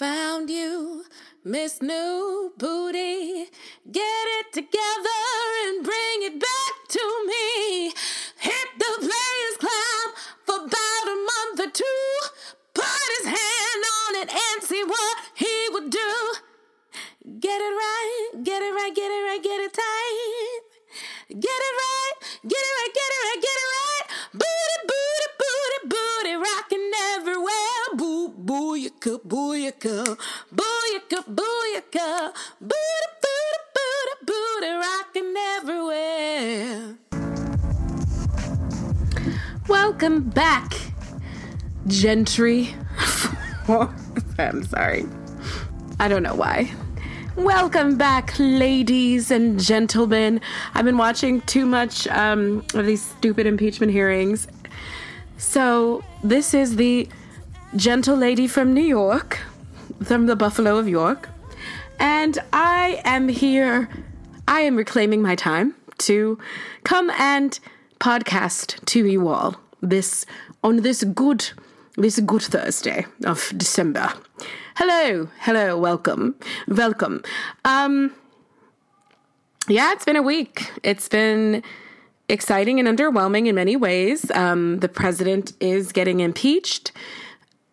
found you, Miss New Booty. Get it together and bring it back to me. Hit the Players Club for about a month or two. Put his hand on it and see what he would do. Get it right, get it right, get it right, get it tight. Get it right, get it right, get it right, get it right. Booyaka, booyaka, booyaka. Booty, booty, booty, booty, rocking everywhere. Welcome back, gentry. I'm sorry. I don't know why. Welcome back, ladies and gentlemen. I've been watching too much um, of these stupid impeachment hearings. So, this is the gentle lady from New York, from the Buffalo of York. And I am here, I am reclaiming my time to come and podcast to you all this on this good this good Thursday of December. Hello, hello, welcome, welcome. Um, yeah, it's been a week. It's been exciting and underwhelming in many ways. Um, the president is getting impeached.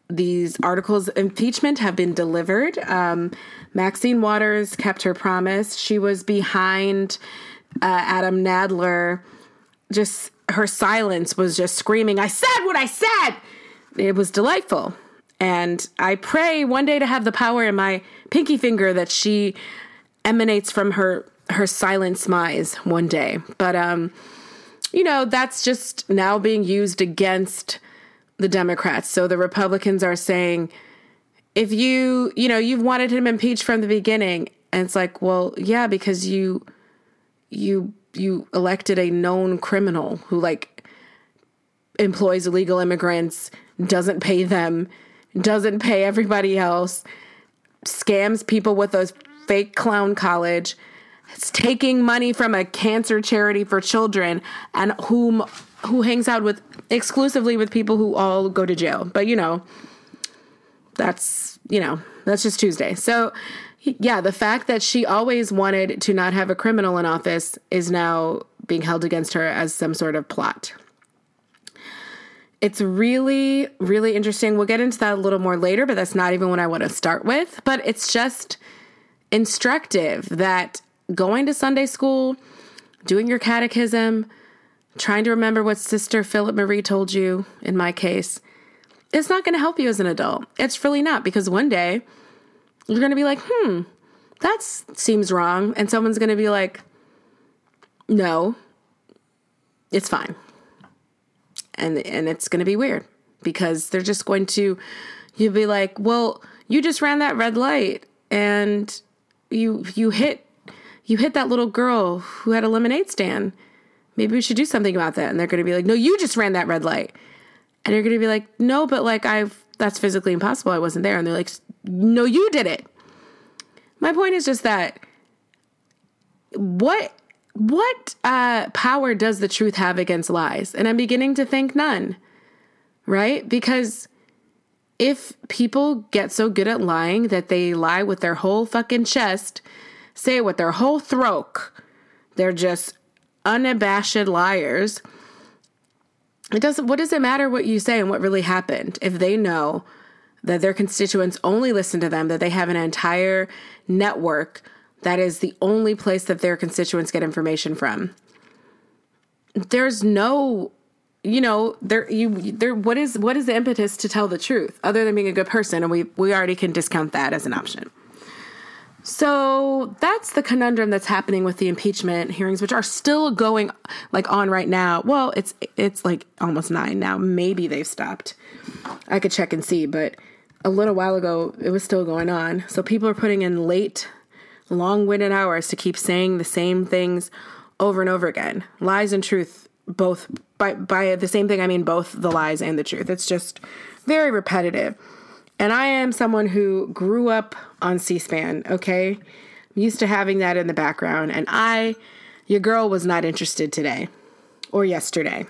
These articles of impeachment have been delivered. Um, Maxine Waters kept her promise. She was behind uh, Adam Nadler. Just her silence was just screaming, I said what I said. It was delightful. And I pray one day to have the power in my pinky finger that she emanates from her her silent smize one day. But um you know, that's just now being used against the Democrats. So the Republicans are saying if you, you know, you've wanted him impeached from the beginning and it's like, well, yeah, because you you you elected a known criminal who like employs illegal immigrants, doesn't pay them, doesn't pay everybody else, scams people with a fake clown college, is taking money from a cancer charity for children, and whom who hangs out with exclusively with people who all go to jail. But you know, that's you know that's just Tuesday. So yeah, the fact that she always wanted to not have a criminal in office is now being held against her as some sort of plot. It's really, really interesting. We'll get into that a little more later, but that's not even what I want to start with. But it's just instructive that going to Sunday school, doing your catechism, trying to remember what Sister Philip Marie told you, in my case, it's not going to help you as an adult. It's really not because one day you're going to be like, hmm, that seems wrong. And someone's going to be like, no, it's fine and and it's going to be weird because they're just going to you'll be like, "Well, you just ran that red light and you you hit you hit that little girl who had a lemonade stand. Maybe we should do something about that." And they're going to be like, "No, you just ran that red light." And you're going to be like, "No, but like I've that's physically impossible. I wasn't there." And they're like, "No, you did it." My point is just that what what uh, power does the truth have against lies? And I'm beginning to think none, right? Because if people get so good at lying that they lie with their whole fucking chest, say it with their whole throat, they're just unabashed liars. It doesn't, what does it matter what you say and what really happened if they know that their constituents only listen to them, that they have an entire network that is the only place that their constituents get information from. There's no you know there you there what is what is the impetus to tell the truth other than being a good person and we we already can discount that as an option so that's the conundrum that's happening with the impeachment hearings which are still going like on right now well it's it's like almost 9 now maybe they've stopped i could check and see but a little while ago it was still going on so people are putting in late long winded hours to keep saying the same things over and over again. Lies and truth, both by, by the same thing, I mean both the lies and the truth. It's just very repetitive. And I am someone who grew up on C SPAN, okay? I'm used to having that in the background. And I, your girl, was not interested today or yesterday.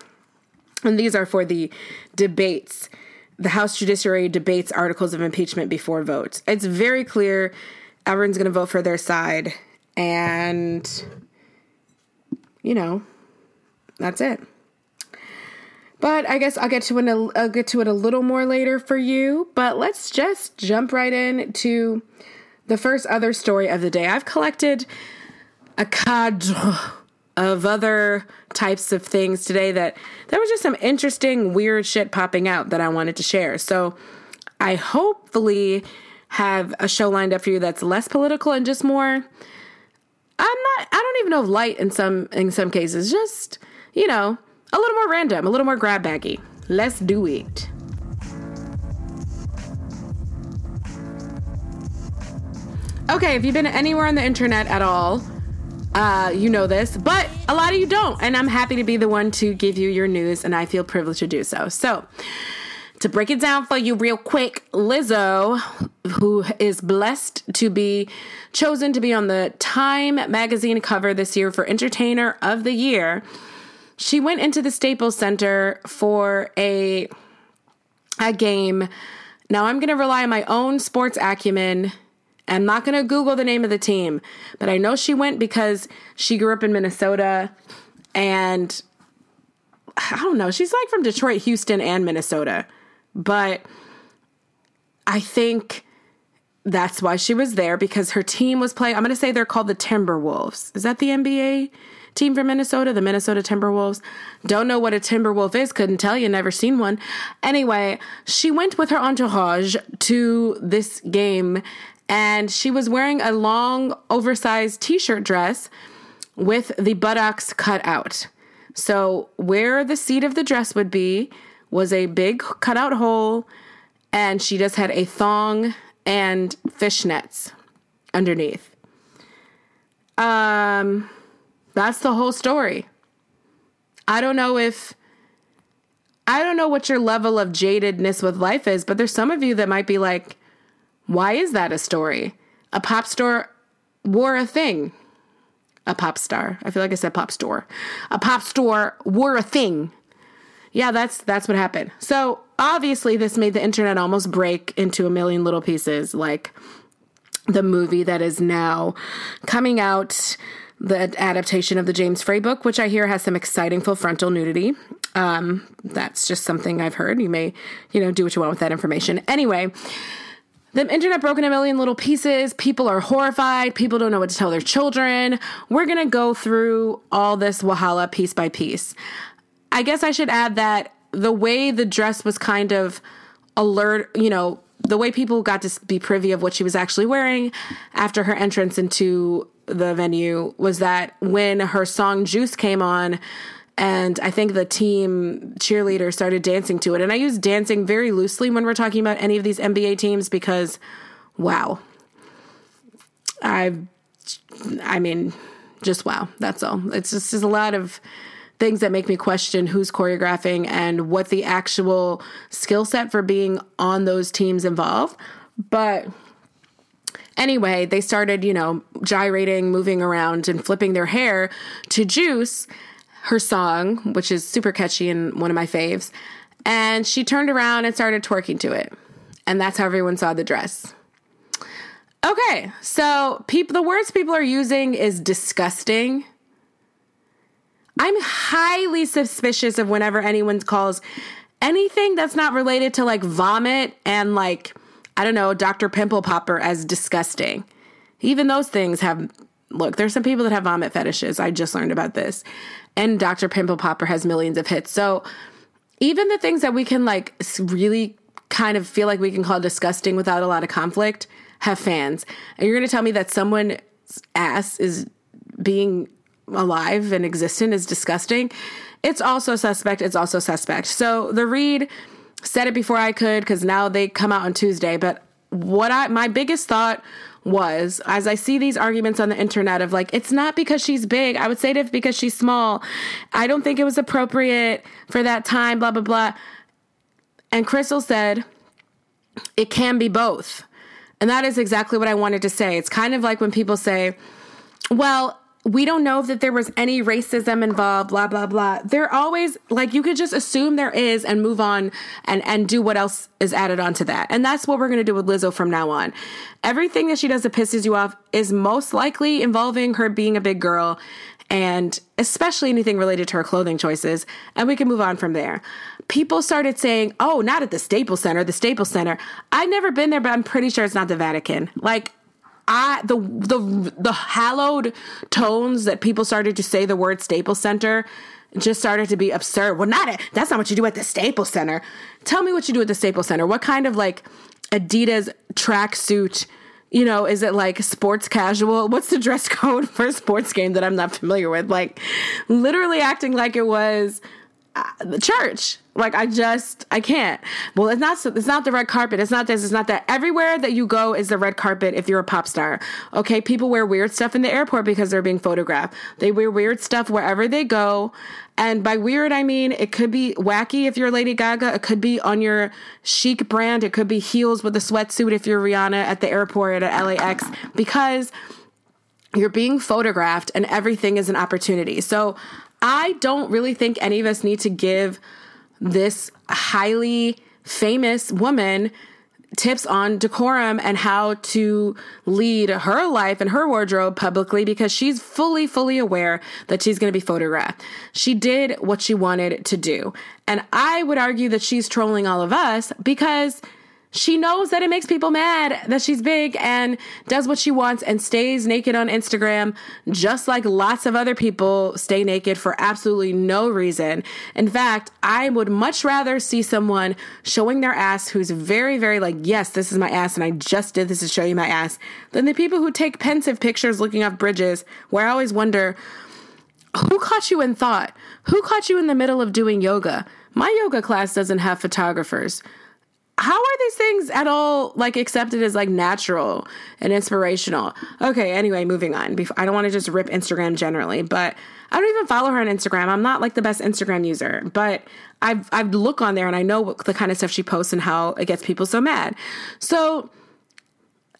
And these are for the debates the House Judiciary debates articles of impeachment before votes. It's very clear everyone's going to vote for their side. And, you know, that's it. But I guess I'll get to it. I'll get to it a little more later for you. But let's just jump right in to the first other story of the day. I've collected a cadre of other types of things today that there was just some interesting weird shit popping out that I wanted to share. So I hopefully have a show lined up for you that's less political and just more I'm not I don't even know light in some in some cases. Just, you know, a little more random, a little more grab baggy. Let's do it. Okay, if you've been anywhere on the internet at all, uh, you know this, but a lot of you don't. And I'm happy to be the one to give you your news, and I feel privileged to do so. So, to break it down for you real quick, Lizzo, who is blessed to be chosen to be on the Time magazine cover this year for Entertainer of the Year, she went into the Staples Center for a a game. Now I'm going to rely on my own sports acumen I'm not going to Google the name of the team, but I know she went because she grew up in Minnesota and I don't know. She's like from Detroit, Houston, and Minnesota. But I think that's why she was there because her team was playing. I'm going to say they're called the Timberwolves. Is that the NBA team from Minnesota? The Minnesota Timberwolves? Don't know what a Timberwolf is. Couldn't tell you. Never seen one. Anyway, she went with her entourage to this game and she was wearing a long, oversized t shirt dress with the buttocks cut out. So, where the seat of the dress would be was a big cutout hole, and she just had a thong and fishnets underneath. Um, that's the whole story. I don't know if I don't know what your level of jadedness with life is, but there's some of you that might be like, why is that a story? A pop store wore a thing. A pop star. I feel like I said pop store. A pop store wore a thing. Yeah, that's that's what happened. So obviously this made the internet almost break into a million little pieces, like the movie that is now coming out the adaptation of the James Frey book, which I hear has some exciting full frontal nudity. Um, that's just something I've heard. You may, you know, do what you want with that information. Anyway, the internet broke in a million little pieces. People are horrified. People don't know what to tell their children. We're going to go through all this Wahala piece by piece. I guess I should add that the way the dress was kind of alert, you know, the way people got to be privy of what she was actually wearing after her entrance into the venue was that when her song Juice came on, and I think the team cheerleader started dancing to it. And I use dancing very loosely when we're talking about any of these NBA teams because, wow, I, I mean, just wow. That's all. It's just there's a lot of things that make me question who's choreographing and what the actual skill set for being on those teams involve. But anyway, they started, you know, gyrating, moving around, and flipping their hair to Juice her song, which is super catchy and one of my faves. And she turned around and started twerking to it. And that's how everyone saw the dress. Okay, so people the words people are using is disgusting. I'm highly suspicious of whenever anyone calls anything that's not related to like vomit and like I don't know, Dr. Pimple Popper as disgusting. Even those things have look, there's some people that have vomit fetishes. I just learned about this and Dr. Pimple Popper has millions of hits. So even the things that we can like really kind of feel like we can call disgusting without a lot of conflict have fans. And you're going to tell me that someone's ass is being alive and existent is disgusting. It's also suspect. It's also suspect. So the read said it before I could because now they come out on Tuesday. But what I my biggest thought was as I see these arguments on the internet of like, it's not because she's big. I would say it because she's small. I don't think it was appropriate for that time, blah, blah, blah. And Crystal said, it can be both. And that is exactly what I wanted to say. It's kind of like when people say, well, we don't know that there was any racism involved, blah, blah, blah. They're always like, you could just assume there is and move on and, and do what else is added onto that. And that's what we're going to do with Lizzo from now on. Everything that she does that pisses you off is most likely involving her being a big girl and especially anything related to her clothing choices. And we can move on from there. People started saying, oh, not at the Staples Center, the Staples Center. I've never been there, but I'm pretty sure it's not the Vatican. Like, I the the the hallowed tones that people started to say the word Staples Center just started to be absurd. Well, not it. That's not what you do at the Staples Center. Tell me what you do at the Staples Center. What kind of like Adidas tracksuit? You know, is it like sports casual? What's the dress code for a sports game that I'm not familiar with? Like, literally acting like it was uh, the church. Like I just I can't. Well, it's not it's not the red carpet. It's not this. It's not that. Everywhere that you go is the red carpet. If you're a pop star, okay. People wear weird stuff in the airport because they're being photographed. They wear weird stuff wherever they go. And by weird, I mean it could be wacky if you're Lady Gaga. It could be on your chic brand. It could be heels with a sweatsuit if you're Rihanna at the airport at LAX because you're being photographed and everything is an opportunity. So I don't really think any of us need to give this highly famous woman tips on decorum and how to lead her life and her wardrobe publicly because she's fully, fully aware that she's going to be photographed. She did what she wanted to do. And I would argue that she's trolling all of us because she knows that it makes people mad that she's big and does what she wants and stays naked on Instagram, just like lots of other people stay naked for absolutely no reason. In fact, I would much rather see someone showing their ass who's very, very like, yes, this is my ass and I just did this to show you my ass, than the people who take pensive pictures looking off bridges where I always wonder, who caught you in thought? Who caught you in the middle of doing yoga? My yoga class doesn't have photographers how are these things at all like accepted as like natural and inspirational? Okay, anyway, moving on. I don't want to just rip Instagram generally, but I don't even follow her on Instagram. I'm not like the best Instagram user, but I've I've look on there and I know what, the kind of stuff she posts and how it gets people so mad. So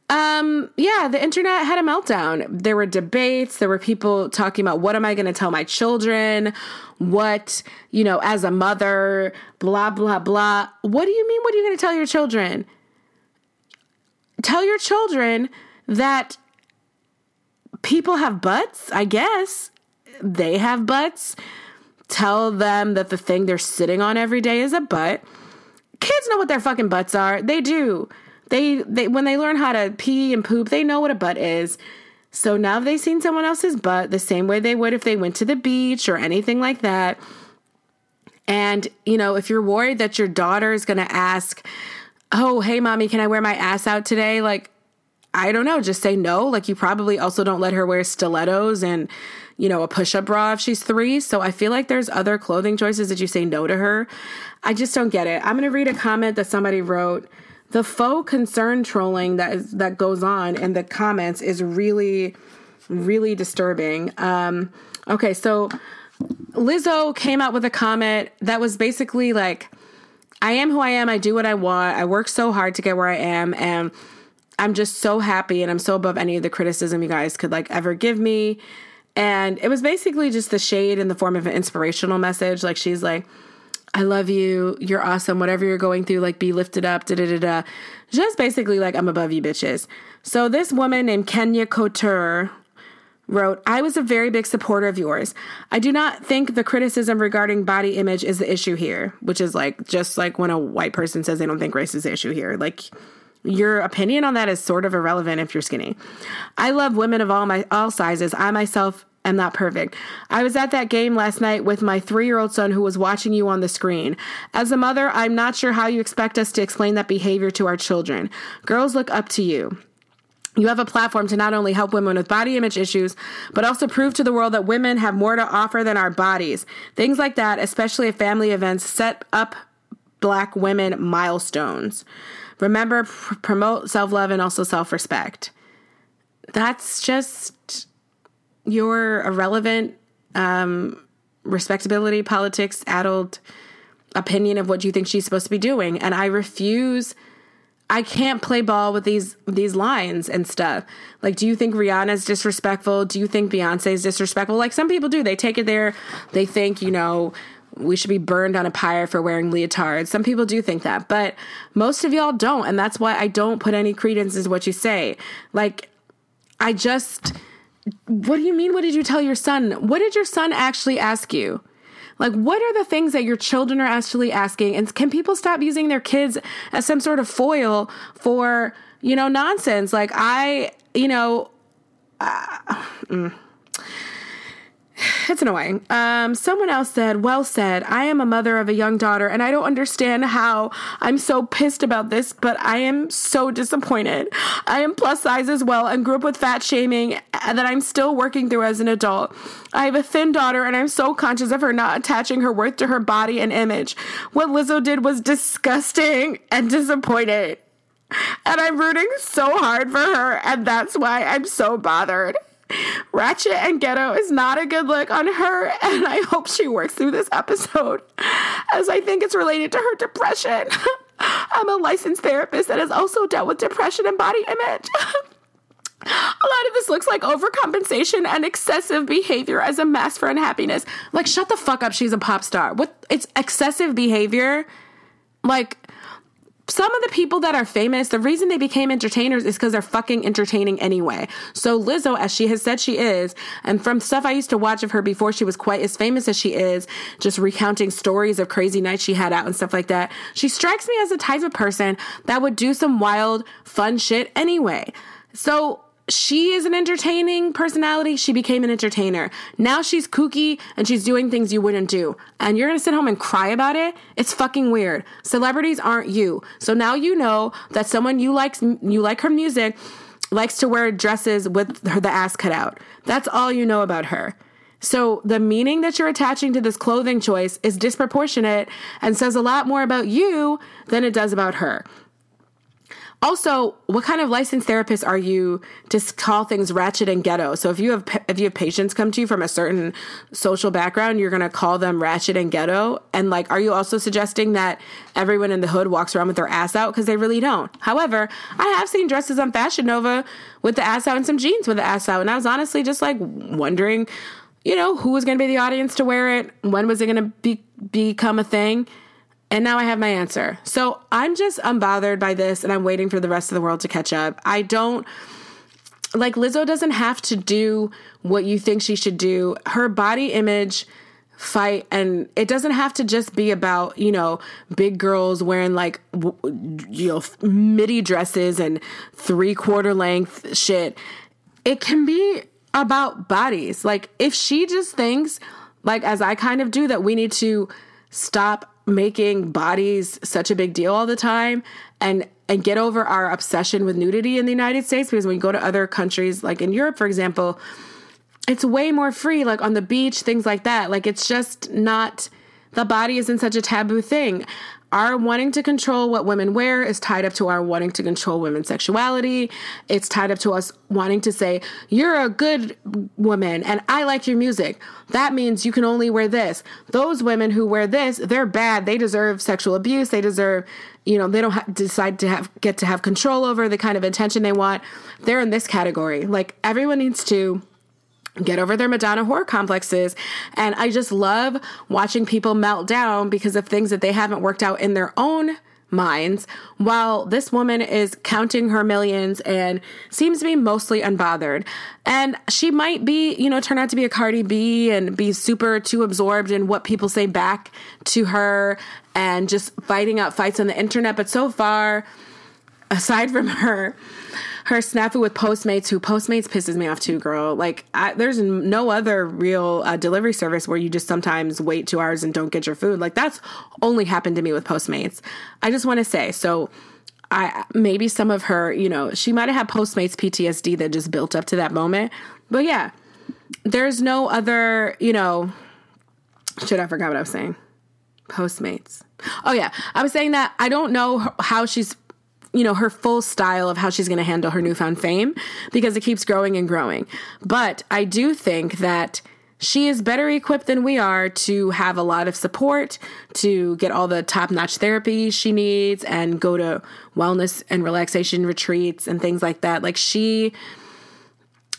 um, yeah, the internet had a meltdown. There were debates. There were people talking about what am I going to tell my children? What, you know, as a mother, blah, blah, blah. What do you mean? What are you going to tell your children? Tell your children that people have butts, I guess. They have butts. Tell them that the thing they're sitting on every day is a butt. Kids know what their fucking butts are. They do. They they when they learn how to pee and poop, they know what a butt is. So now they've seen someone else's butt the same way they would if they went to the beach or anything like that. And, you know, if you're worried that your daughter is going to ask, "Oh, hey mommy, can I wear my ass out today?" like I don't know, just say no. Like you probably also don't let her wear stilettos and you know, a push-up bra if she's 3. So I feel like there's other clothing choices that you say no to her. I just don't get it. I'm going to read a comment that somebody wrote the faux concern trolling that is that goes on in the comments is really really disturbing. Um okay so lizzo came out with a comment that was basically like i am who i am. I do what i want. I work so hard to get where i am and i'm just so happy and i'm so above any of the criticism you guys could like ever give me. And it was basically just the shade in the form of an inspirational message. Like she's like I love you. You're awesome. Whatever you're going through, like be lifted up. Da da da da. Just basically like I'm above you, bitches. So this woman named Kenya Couture wrote, I was a very big supporter of yours. I do not think the criticism regarding body image is the issue here, which is like just like when a white person says they don't think race is the issue here. Like your opinion on that is sort of irrelevant if you're skinny. I love women of all my all sizes. I myself am not perfect. I was at that game last night with my three year old son who was watching you on the screen. As a mother, I'm not sure how you expect us to explain that behavior to our children. Girls look up to you. You have a platform to not only help women with body image issues, but also prove to the world that women have more to offer than our bodies. Things like that, especially at family events, set up black women milestones. Remember, pr- promote self love and also self respect. That's just your irrelevant um, respectability, politics, adult opinion of what you think she's supposed to be doing. And I refuse, I can't play ball with these these lines and stuff. Like, do you think Rihanna's disrespectful? Do you think Beyonce's disrespectful? Like some people do. They take it there. They think, you know, we should be burned on a pyre for wearing leotards. Some people do think that, but most of y'all don't, and that's why I don't put any credence into what you say. Like, I just what do you mean? What did you tell your son? What did your son actually ask you? Like, what are the things that your children are actually asking? And can people stop using their kids as some sort of foil for, you know, nonsense? Like, I, you know, uh, mm it's annoying. Um, someone else said, Well said. I am a mother of a young daughter, and I don't understand how I'm so pissed about this, but I am so disappointed. I am plus size as well and grew up with fat shaming that I'm still working through as an adult. I have a thin daughter, and I'm so conscious of her not attaching her worth to her body and image. What Lizzo did was disgusting and disappointed. And I'm rooting so hard for her, and that's why I'm so bothered. Ratchet and ghetto is not a good look on her, and I hope she works through this episode as I think it's related to her depression. I'm a licensed therapist that has also dealt with depression and body image. a lot of this looks like overcompensation and excessive behavior as a mask for unhappiness. Like, shut the fuck up, she's a pop star. What? It's excessive behavior. Like, some of the people that are famous, the reason they became entertainers is because they're fucking entertaining anyway. So Lizzo, as she has said she is, and from stuff I used to watch of her before she was quite as famous as she is, just recounting stories of crazy nights she had out and stuff like that, she strikes me as the type of person that would do some wild, fun shit anyway. So she is an entertaining personality. She became an entertainer. Now she's kooky and she's doing things you wouldn't do. And you're gonna sit home and cry about it? It's fucking weird. Celebrities aren't you. So now you know that someone you likes you like her music likes to wear dresses with her, the ass cut out. That's all you know about her. So the meaning that you're attaching to this clothing choice is disproportionate and says a lot more about you than it does about her. Also, what kind of licensed therapist are you to call things ratchet and ghetto? So if you have if you have patients come to you from a certain social background, you're going to call them ratchet and ghetto. And like, are you also suggesting that everyone in the hood walks around with their ass out because they really don't? However, I have seen dresses on Fashion Nova with the ass out and some jeans with the ass out, and I was honestly just like wondering, you know, who was going to be the audience to wear it? When was it going to be become a thing? And now I have my answer. So I'm just unbothered by this and I'm waiting for the rest of the world to catch up. I don't like Lizzo doesn't have to do what you think she should do. Her body image fight and it doesn't have to just be about, you know, big girls wearing like you know midi dresses and 3 quarter length shit. It can be about bodies. Like if she just thinks like as I kind of do that we need to stop making bodies such a big deal all the time and and get over our obsession with nudity in the United States because when you go to other countries like in Europe for example it's way more free like on the beach things like that. Like it's just not the body isn't such a taboo thing our wanting to control what women wear is tied up to our wanting to control women's sexuality. It's tied up to us wanting to say, you're a good woman and I like your music. That means you can only wear this. Those women who wear this, they're bad. They deserve sexual abuse. They deserve, you know, they don't ha- decide to have, get to have control over the kind of attention they want. They're in this category. Like everyone needs to get over their Madonna horror complexes. And I just love watching people melt down because of things that they haven't worked out in their own minds while this woman is counting her millions and seems to be mostly unbothered. And she might be, you know, turn out to be a Cardi B and be super too absorbed in what people say back to her and just fighting out fights on the internet. But so far, aside from her her snafu with Postmates, who Postmates pisses me off too, girl. Like, I, there's no other real uh, delivery service where you just sometimes wait two hours and don't get your food. Like, that's only happened to me with Postmates. I just want to say, so I maybe some of her, you know, she might have had Postmates PTSD that just built up to that moment. But yeah, there's no other, you know, should I forgot what I was saying. Postmates. Oh yeah, I was saying that I don't know how she's you know, her full style of how she's going to handle her newfound fame because it keeps growing and growing. But I do think that she is better equipped than we are to have a lot of support, to get all the top notch therapy she needs, and go to wellness and relaxation retreats and things like that. Like, she,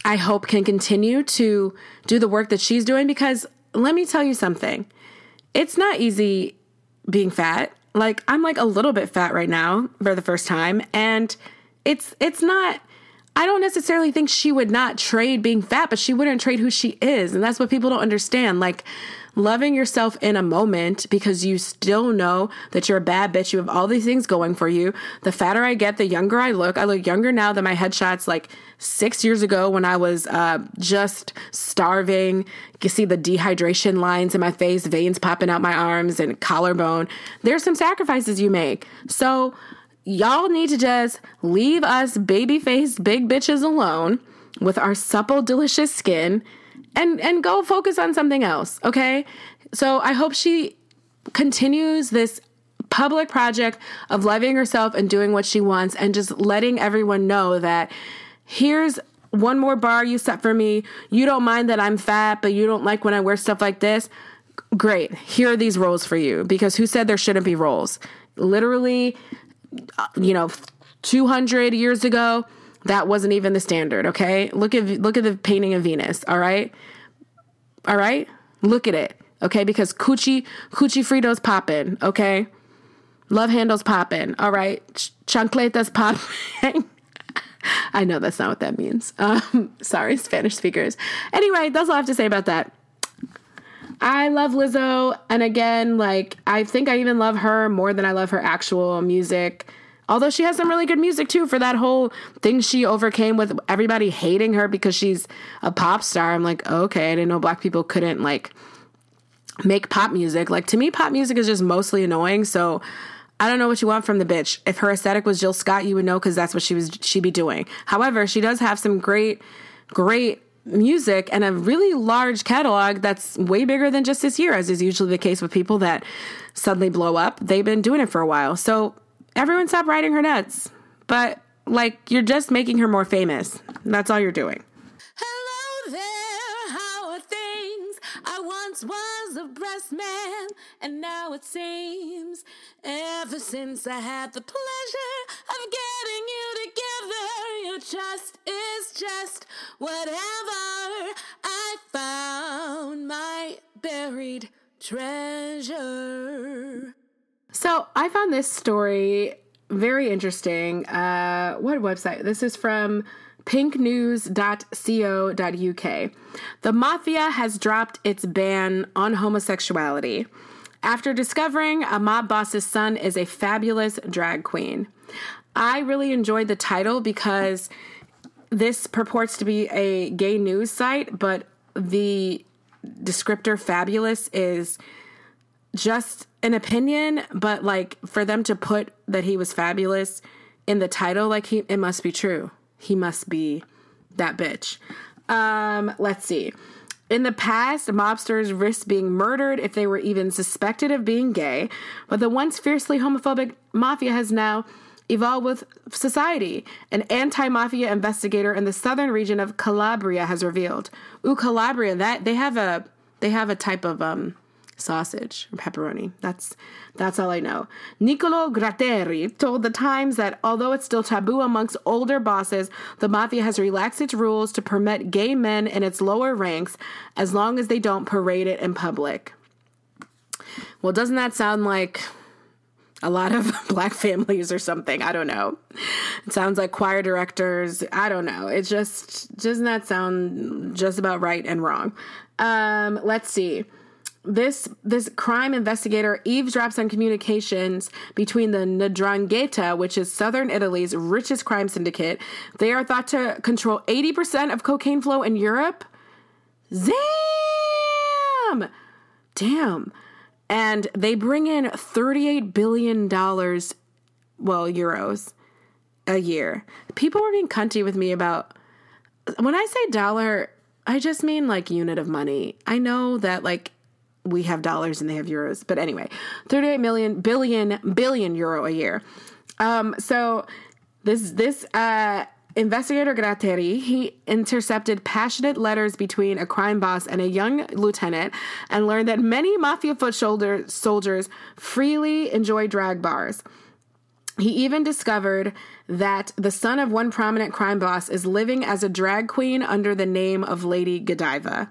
I hope, can continue to do the work that she's doing because let me tell you something it's not easy being fat. Like, I'm like a little bit fat right now for the first time, and it's it's not I don't necessarily think she would not trade being fat, but she wouldn't trade who she is. And that's what people don't understand. Like, loving yourself in a moment because you still know that you're a bad bitch. You have all these things going for you. The fatter I get, the younger I look. I look younger now than my headshots like six years ago when I was uh, just starving. You see the dehydration lines in my face, veins popping out my arms, and collarbone. There's some sacrifices you make. So, y'all need to just leave us baby faced big bitches alone with our supple, delicious skin and and go focus on something else, okay? So I hope she continues this public project of loving herself and doing what she wants and just letting everyone know that here's one more bar you set for me. You don't mind that I'm fat, but you don't like when I wear stuff like this. Great. Here are these roles for you because who said there shouldn't be roles? Literally, uh, you know, 200 years ago, that wasn't even the standard, okay? Look at look at the painting of Venus, all right? All right? Look at it, okay? Because coochie coochie Fritos popping, okay? Love handles popping, all right? Ch- chancletas popping. I know that's not what that means. Um, sorry, Spanish speakers. Anyway, that's all I have to say about that. I love Lizzo. And again, like, I think I even love her more than I love her actual music. Although she has some really good music too for that whole thing she overcame with everybody hating her because she's a pop star. I'm like, okay, I didn't know black people couldn't like make pop music. Like, to me, pop music is just mostly annoying. So, I don't know what you want from the bitch. If her aesthetic was Jill Scott, you would know because that's what she was she'd be doing. However, she does have some great, great music and a really large catalog that's way bigger than just this year, as is usually the case with people that suddenly blow up. They've been doing it for a while. So everyone stop riding her nuts. But like you're just making her more famous. That's all you're doing. Hello there, how are things? I once was a breast man, and now it seems ever since I had the pleasure of getting you together, your is just whatever. I found my buried treasure. So I found this story very interesting. Uh, what website? This is from pinknews.co.uk. The mafia has dropped its ban on homosexuality after discovering a mob boss's son is a fabulous drag queen. I really enjoyed the title because this purports to be a gay news site, but the descriptor fabulous is just an opinion, but like for them to put that he was fabulous in the title, like he it must be true. He must be that bitch. Um, let's see. In the past, mobsters risked being murdered if they were even suspected of being gay, but the once fiercely homophobic mafia has now evolved with society. An anti mafia investigator in the southern region of Calabria has revealed. Ooh, Calabria, that they have a they have a type of um sausage or pepperoni. That's that's all I know. Niccolo Gratteri told the Times that although it's still taboo amongst older bosses, the mafia has relaxed its rules to permit gay men in its lower ranks as long as they don't parade it in public. Well, doesn't that sound like a lot of black families or something. I don't know. It sounds like choir directors. I don't know. It just doesn't that sound just about right and wrong. Um, let's see this this crime investigator eavesdrops on communications between the 'Ndrangheta, which is southern Italy's richest crime syndicate. They are thought to control 80% of cocaine flow in Europe. Damn! Damn. And they bring in 38 billion dollars, well, euros a year. People were being cunty with me about when I say dollar, I just mean like unit of money. I know that like we have dollars and they have euros. But anyway, 38 million billion billion euro a year. Um, so this this uh investigator Gratteri, he intercepted passionate letters between a crime boss and a young lieutenant and learned that many mafia foot soldiers freely enjoy drag bars. He even discovered that the son of one prominent crime boss is living as a drag queen under the name of Lady Godiva.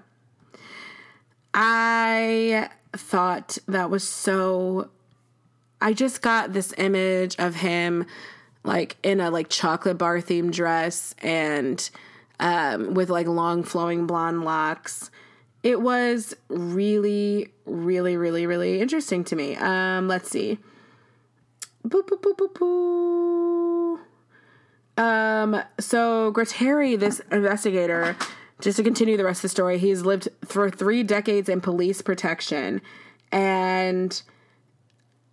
I thought that was so. I just got this image of him like in a like chocolate bar themed dress and um, with like long flowing blonde locks. It was really, really, really, really interesting to me. Um, let's see. Boo, boo, boo, boo, boo. Um, so Gratteri, this investigator, just to continue the rest of the story, he's lived for three decades in police protection. And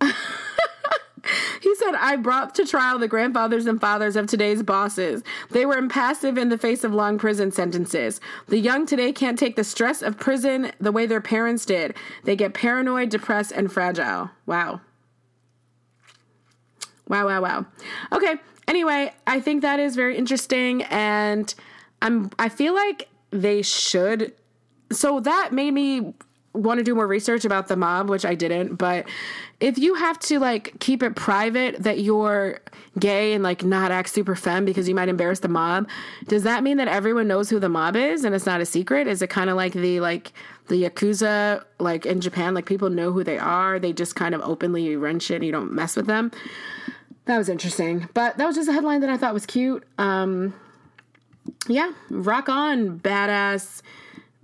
he said, I brought to trial the grandfathers and fathers of today's bosses. They were impassive in the face of long prison sentences. The young today can't take the stress of prison the way their parents did. They get paranoid, depressed, and fragile. Wow. Wow, wow, wow. Okay. Anyway, I think that is very interesting and I'm I feel like they should so that made me want to do more research about the mob, which I didn't, but if you have to like keep it private that you're gay and like not act super femme because you might embarrass the mob, does that mean that everyone knows who the mob is and it's not a secret? Is it kind of like the like the yakuza like in Japan like people know who they are, they just kind of openly run shit and you don't mess with them? That was interesting. But that was just a headline that I thought was cute. Um yeah, rock on, badass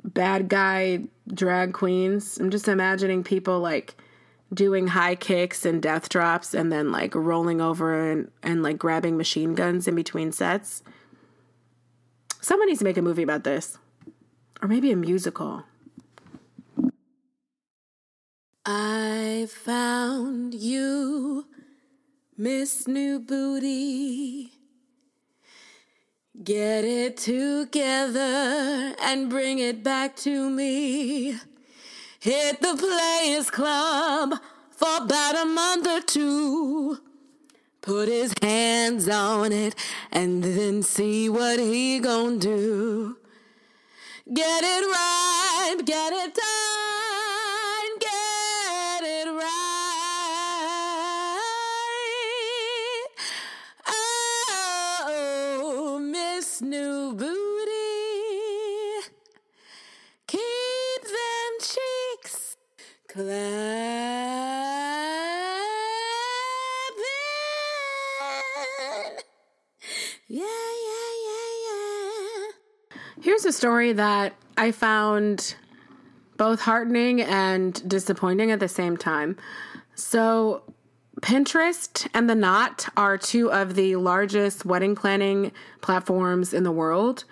bad guy drag queens. I'm just imagining people like doing high kicks and death drops and then like rolling over and, and like grabbing machine guns in between sets. Someone needs to make a movie about this. Or maybe a musical. I found you, Miss New Booty. Get it together and bring it back to me. Hit the Players Club for about a month or two. Put his hands on it and then see what he gon' do. Get it right, get it done, New Booty, keep them cheeks clapping. Yeah, yeah, yeah, yeah. Here's a story that I found both heartening and disappointing at the same time. So, Pinterest and The Knot are two of the largest wedding planning platforms in the world,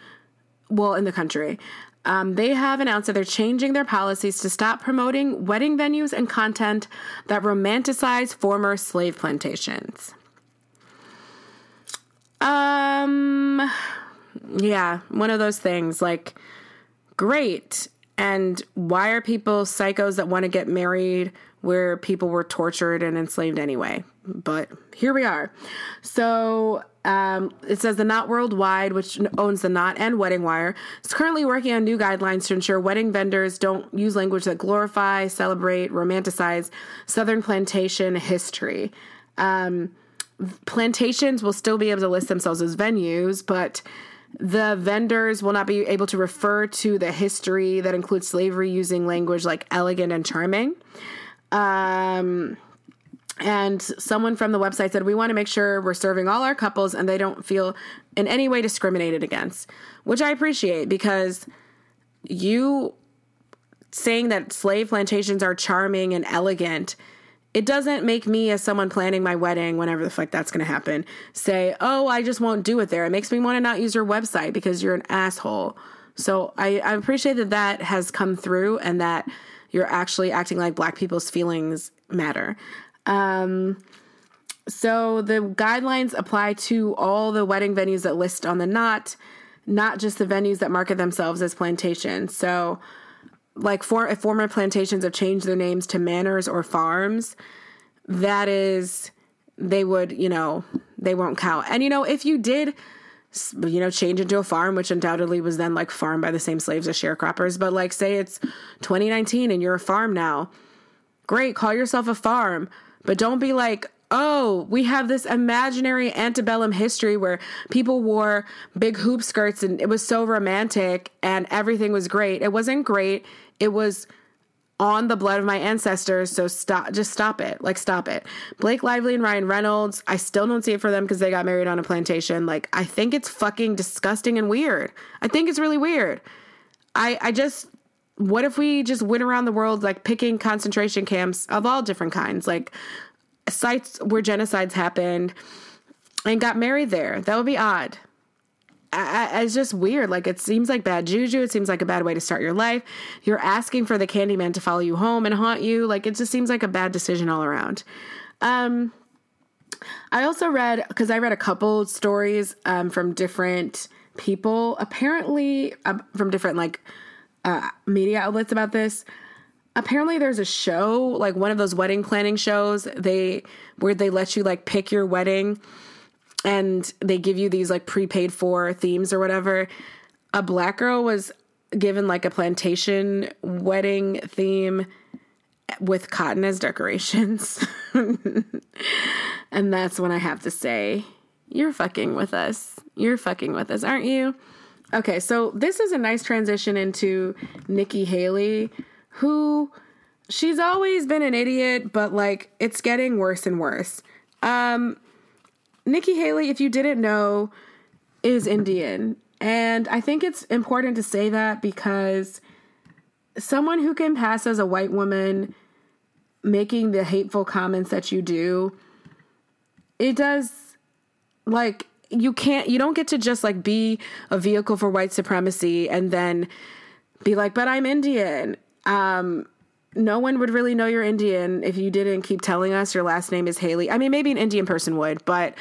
well, in the country. Um, they have announced that they're changing their policies to stop promoting wedding venues and content that romanticize former slave plantations. Um, yeah, one of those things like, great. And why are people psychos that want to get married where people were tortured and enslaved anyway? But here we are. So um, it says the Knot Worldwide, which owns the Knot and Wedding Wire, is currently working on new guidelines to ensure wedding vendors don't use language that glorify, celebrate, romanticize Southern plantation history. Um, plantations will still be able to list themselves as venues, but the vendors will not be able to refer to the history that includes slavery using language like elegant and charming. Um, and someone from the website said, We want to make sure we're serving all our couples and they don't feel in any way discriminated against, which I appreciate because you saying that slave plantations are charming and elegant it doesn't make me as someone planning my wedding whenever the fuck that's going to happen say oh i just won't do it there. It makes me want to not use your website because you're an asshole. So I, I appreciate that that has come through and that you're actually acting like black people's feelings matter um, so the guidelines apply to all the wedding venues that list on the knot not just the venues that market themselves as plantations so like for, if former plantations have changed their names to manors or farms, that is they would, you know, they won't count. And you know, if you did you know, change into a farm, which undoubtedly was then like farmed by the same slaves as sharecroppers. But like, say it's 2019 and you're a farm now. Great, call yourself a farm, but don't be like, oh, we have this imaginary antebellum history where people wore big hoop skirts and it was so romantic and everything was great. It wasn't great. It was on the blood of my ancestors. So stop, just stop it. Like, stop it. Blake Lively and Ryan Reynolds, I still don't see it for them because they got married on a plantation. Like, I think it's fucking disgusting and weird. I think it's really weird. I, I just, what if we just went around the world, like, picking concentration camps of all different kinds? Like, sites where genocides happened and got married there. That would be odd. I, it's just weird. Like it seems like bad juju. It seems like a bad way to start your life. You're asking for the Candyman to follow you home and haunt you. Like it just seems like a bad decision all around. Um, I also read because I read a couple stories um, from different people, apparently uh, from different like uh, media outlets about this apparently there's a show like one of those wedding planning shows they where they let you like pick your wedding and they give you these like prepaid for themes or whatever a black girl was given like a plantation wedding theme with cotton as decorations. And that's when i have to say you're fucking with us. You're fucking with us aren't you? Okay so this is a nice transition into nikki haley who she's always been an idiot, but like it's getting worse and worse. Um, Nikki Haley, if you didn't know, is Indian. And I think it's important to say that because someone who can pass as a white woman making the hateful comments that you do, it does like you can't you don't get to just like be a vehicle for white supremacy and then be like, but I'm Indian. Um, no one would really know you're Indian if you didn't keep telling us your last name is Haley. I mean, maybe an Indian person would, but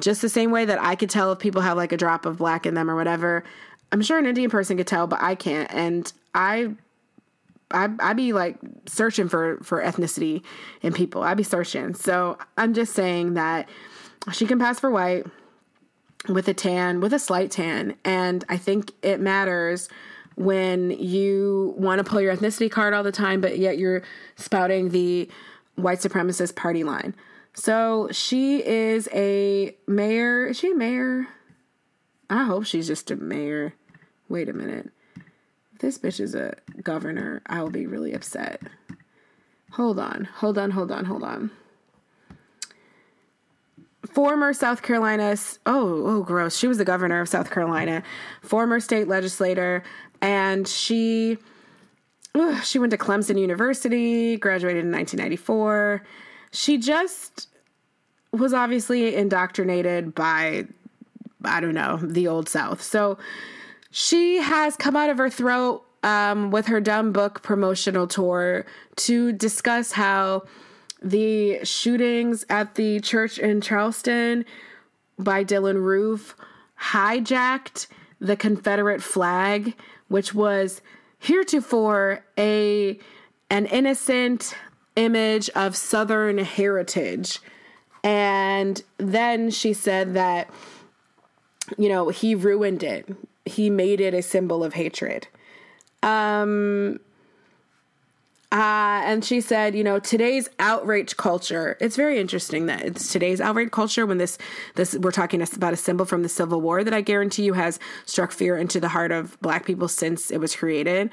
just the same way that I could tell if people have like a drop of black in them or whatever, I'm sure an Indian person could tell, but I can't. And I, I, I'd be like searching for for ethnicity in people. I'd be searching. So I'm just saying that she can pass for white with a tan, with a slight tan, and I think it matters when you want to pull your ethnicity card all the time, but yet you're spouting the white supremacist party line. So she is a mayor. Is she a mayor? I hope she's just a mayor. Wait a minute. If this bitch is a governor, I will be really upset. Hold on, hold on, hold on, hold on. Former South Carolina, oh, oh, gross. She was the governor of South Carolina, former state legislator, and she ugh, she went to Clemson University, graduated in 1994. She just was obviously indoctrinated by I don't know, the old South. So she has come out of her throat um, with her dumb book promotional tour to discuss how the shootings at the church in Charleston by Dylann Roof hijacked the Confederate flag which was heretofore a an innocent image of southern heritage. And then she said that you know he ruined it. He made it a symbol of hatred. Um uh, and she said, you know, today's outrage culture. It's very interesting that it's today's outrage culture when this this we're talking about a symbol from the Civil War that I guarantee you has struck fear into the heart of Black people since it was created.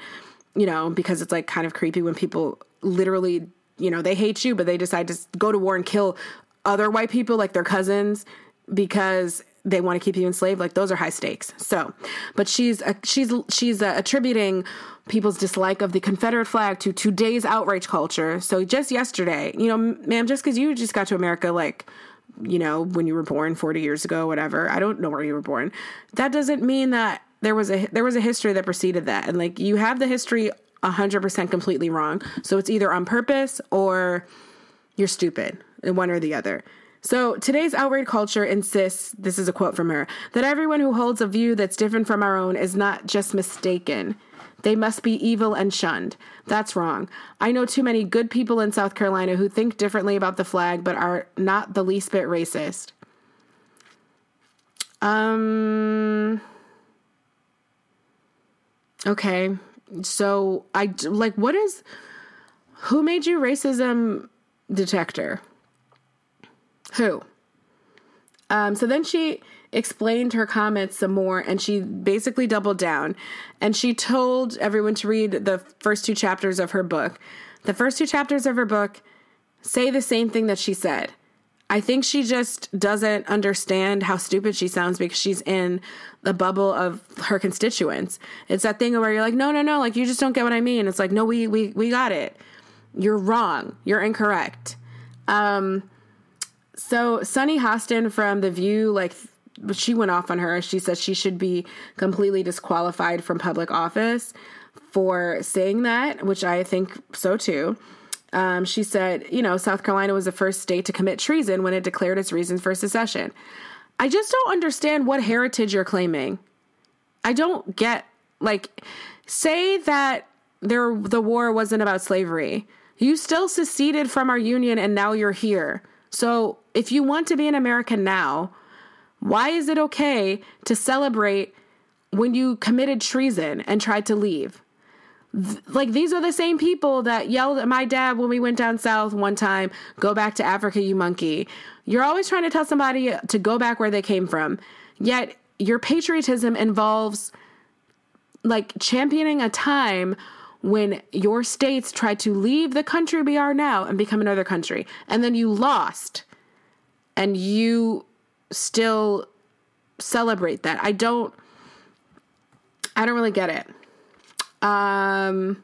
You know, because it's like kind of creepy when people literally, you know, they hate you, but they decide to go to war and kill other white people like their cousins because they want to keep you enslaved like those are high stakes. So but she's she's she's uh, attributing people's dislike of the confederate flag to today's outrage culture. So just yesterday you know ma'am just because you just got to america like you know when you were born 40 years ago whatever i don't know where you were born. That doesn't mean that there was a there was a history that preceded that. And like you have the history 100% completely wrong. So it's either on purpose or you're stupid one or the other so today's outrage culture insists, this is a quote from her, that everyone who holds a view that's different from our own is not just mistaken. They must be evil and shunned. That's wrong. I know too many good people in South Carolina who think differently about the flag but are not the least bit racist. Um. Okay. So I like what is who made you racism detector? Who? Um, so then she explained her comments some more and she basically doubled down and she told everyone to read the first two chapters of her book. The first two chapters of her book say the same thing that she said. I think she just doesn't understand how stupid she sounds because she's in the bubble of her constituents. It's that thing where you're like, no, no, no, like you just don't get what I mean. It's like, no, we we we got it. You're wrong. You're incorrect. Um, so Sunny Hostin from The View, like she went off on her. She said she should be completely disqualified from public office for saying that, which I think so too. Um, she said, you know, South Carolina was the first state to commit treason when it declared its reasons for secession. I just don't understand what heritage you're claiming. I don't get, like, say that there the war wasn't about slavery. You still seceded from our union and now you're here. So if you want to be an American now, why is it okay to celebrate when you committed treason and tried to leave? like these are the same people that yelled at my dad when we went down south one time go back to africa you monkey you're always trying to tell somebody to go back where they came from yet your patriotism involves like championing a time when your states tried to leave the country we are now and become another country and then you lost and you still celebrate that i don't i don't really get it um,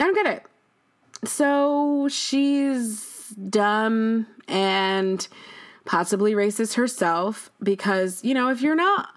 I don't get it. So she's dumb and possibly racist herself because, you know, if you're not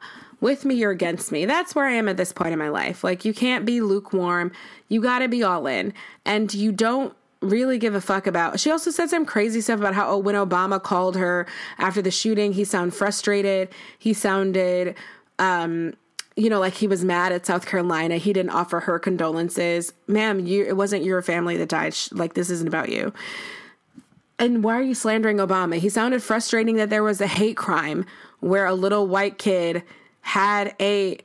with me, you're against me. That's where I am at this point in my life. Like, you can't be lukewarm. You got to be all in. And you don't really give a fuck about. She also said some crazy stuff about how, oh, when Obama called her after the shooting, he sounded frustrated. He sounded, um, you know, like he was mad at South Carolina. He didn't offer her condolences. Ma'am, you it wasn't your family that died. Like this isn't about you. And why are you slandering Obama? He sounded frustrating that there was a hate crime where a little white kid had a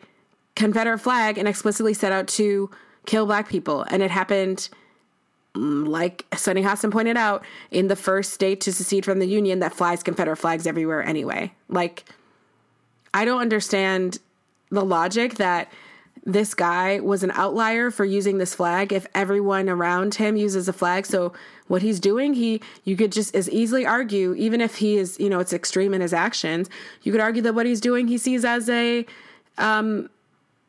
Confederate flag and explicitly set out to kill black people. And it happened, mm, like Sunny Hostin pointed out, in the first state to secede from the Union that flies Confederate flags everywhere anyway. Like, I don't understand the logic that this guy was an outlier for using this flag if everyone around him uses a flag so what he's doing he you could just as easily argue even if he is you know it's extreme in his actions you could argue that what he's doing he sees as a um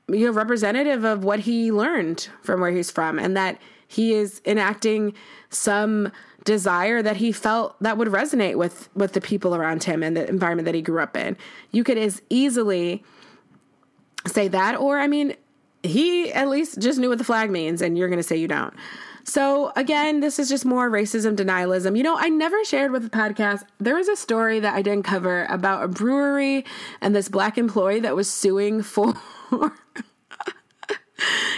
you know representative of what he learned from where he's from and that he is enacting some desire that he felt that would resonate with with the people around him and the environment that he grew up in you could as easily say that. Or, I mean, he at least just knew what the flag means, and you're going to say you don't. So, again, this is just more racism denialism. You know, I never shared with the podcast. There was a story that I didn't cover about a brewery and this black employee that was suing for.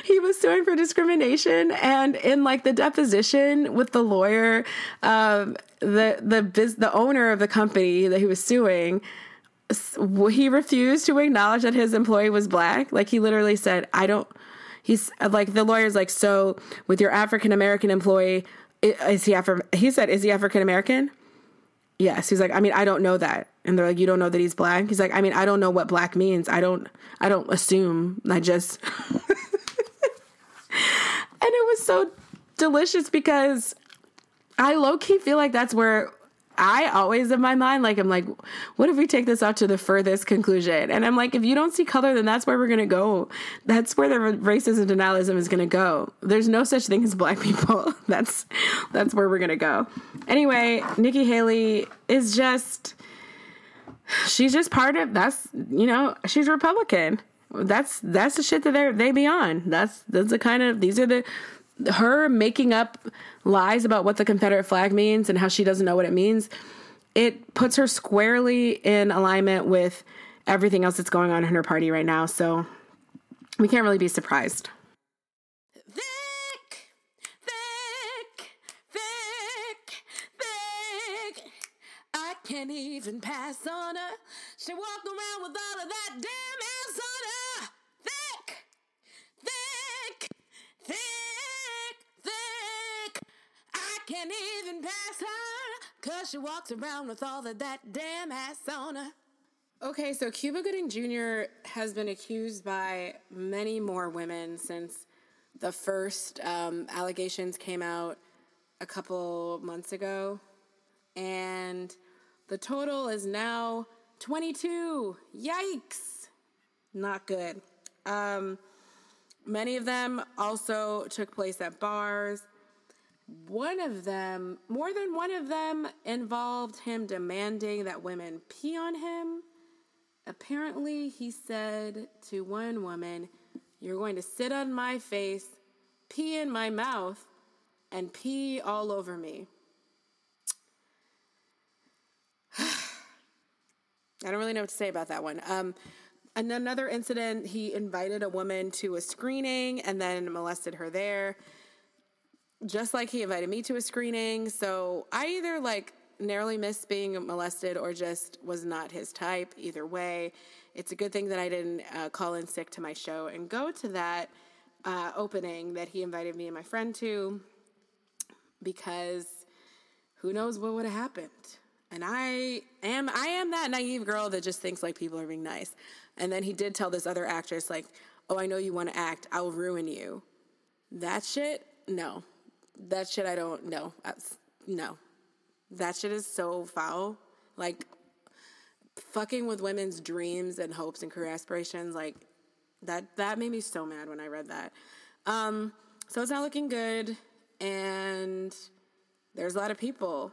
he was suing for discrimination and in like the deposition with the lawyer um, the the the owner of the company that he was suing he refused to acknowledge that his employee was black. Like he literally said, "I don't." He's uh, like the lawyer's like, "So with your African American employee, is he Afro?" He said, "Is he African American?" Yes. He's like, "I mean, I don't know that." And they're like, "You don't know that he's black?" He's like, "I mean, I don't know what black means. I don't. I don't assume. I just." and it was so delicious because I low key feel like that's where I always in my mind, like, I'm like, what if we take this out to the furthest conclusion? And I'm like, if you don't see color, then that's where we're going to go. That's where the racism denialism is going to go. There's no such thing as black people. that's, that's where we're going to go. Anyway, Nikki Haley is just, she's just part of, that's, you know, she's Republican. That's, that's the shit that they're, they be on. That's, that's the kind of, these are the, her making up lies about what the Confederate flag means and how she doesn't know what it means, it puts her squarely in alignment with everything else that's going on in her party right now. So we can't really be surprised. I can't even pass on her. She walked around with all of that damn ass on her. Thick, thick, thick, can't even pass her. Cause she walks around with all of that damn ass on her. Okay, so Cuba Gooding Jr. has been accused by many more women since the first um, allegations came out a couple months ago. And the total is now 22. Yikes. Not good. Um, many of them also took place at bars. One of them, more than one of them, involved him demanding that women pee on him. Apparently, he said to one woman, You're going to sit on my face, pee in my mouth, and pee all over me. I don't really know what to say about that one. Um, another incident, he invited a woman to a screening and then molested her there, just like he invited me to a screening. So I either like narrowly missed being molested or just was not his type. Either way, it's a good thing that I didn't uh, call in sick to my show and go to that uh, opening that he invited me and my friend to because who knows what would have happened. And I am I am that naive girl that just thinks like people are being nice. And then he did tell this other actress like, "Oh, I know you want to act. I will ruin you." That shit, no. That shit I don't know. No. That shit is so foul. Like fucking with women's dreams and hopes and career aspirations like that that made me so mad when I read that. Um so it's not looking good and there's a lot of people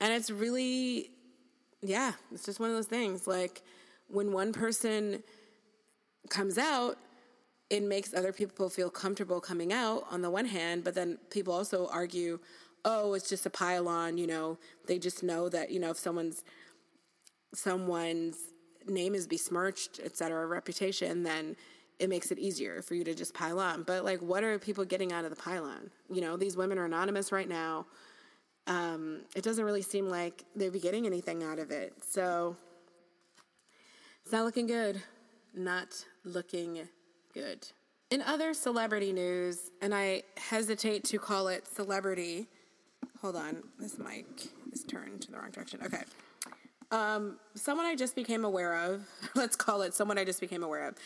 and it's really, yeah, it's just one of those things. Like when one person comes out, it makes other people feel comfortable coming out on the one hand, but then people also argue, oh, it's just a pile on, you know, they just know that, you know, if someone's someone's name is besmirched, et cetera, reputation, then it makes it easier for you to just pile on. But like what are people getting out of the pile on? You know, these women are anonymous right now um, it doesn't really seem like they'd be getting anything out of it. So it's not looking good. Not looking good. In other celebrity news, and I hesitate to call it celebrity. Hold on, this mic is turned to the wrong direction. Okay. Um, someone I just became aware of, let's call it someone I just became aware of,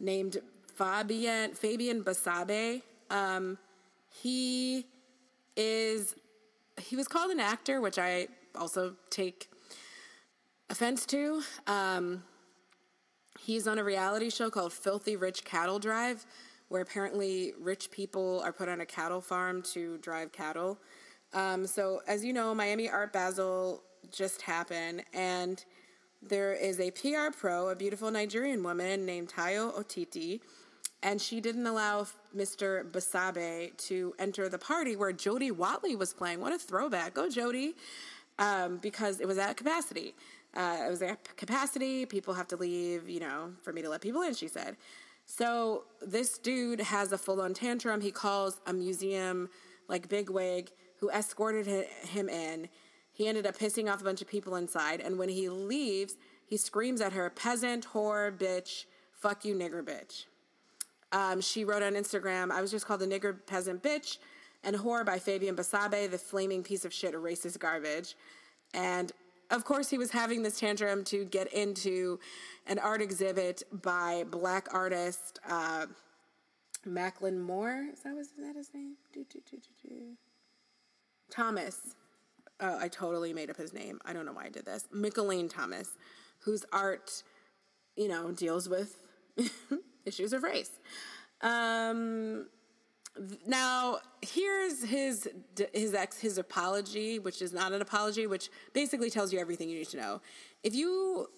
named Fabian Fabian Basabe. Um, he is he was called an actor, which I also take offense to. Um, he's on a reality show called Filthy Rich Cattle Drive, where apparently rich people are put on a cattle farm to drive cattle. Um, so, as you know, Miami Art Basel just happened, and there is a PR pro, a beautiful Nigerian woman named Tayo Otiti and she didn't allow Mr. Basabe to enter the party where Jody Watley was playing. What a throwback. Go, Jody. Um, because it was at capacity. Uh, it was at capacity. People have to leave, you know, for me to let people in, she said. So this dude has a full on tantrum. He calls a museum, like, bigwig who escorted him in. He ended up pissing off a bunch of people inside. And when he leaves, he screams at her, peasant, whore, bitch, fuck you, nigger, bitch. Um, she wrote on Instagram, I was just called a nigger peasant bitch and whore by Fabian Basabe, the flaming piece of shit, racist garbage. And of course, he was having this tantrum to get into an art exhibit by black artist uh, Macklin Moore. Is that, was, that his name? Do, do, do, Thomas. Oh, I totally made up his name. I don't know why I did this. Mickalene Thomas, whose art, you know, deals with issues of race. Um, now here's his his ex his apology, which is not an apology, which basically tells you everything you need to know. If you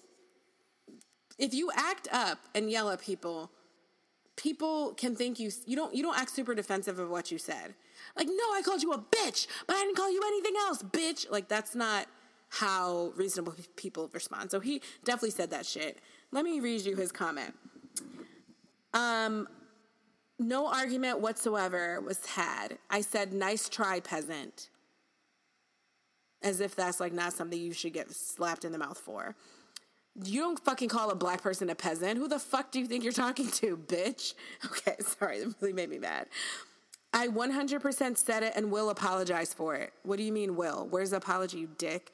if you act up and yell at people, people can think you you don't you don't act super defensive of what you said. Like, no, I called you a bitch, but I didn't call you anything else, bitch. Like that's not how reasonable people respond. So he definitely said that shit. Let me read you his comment. Um, no argument whatsoever was had. I said, nice try, peasant. As if that's like not something you should get slapped in the mouth for. You don't fucking call a black person a peasant. Who the fuck do you think you're talking to, bitch? Okay, sorry, that really made me mad. I 100% said it and will apologize for it. What do you mean, will? Where's the apology, you dick?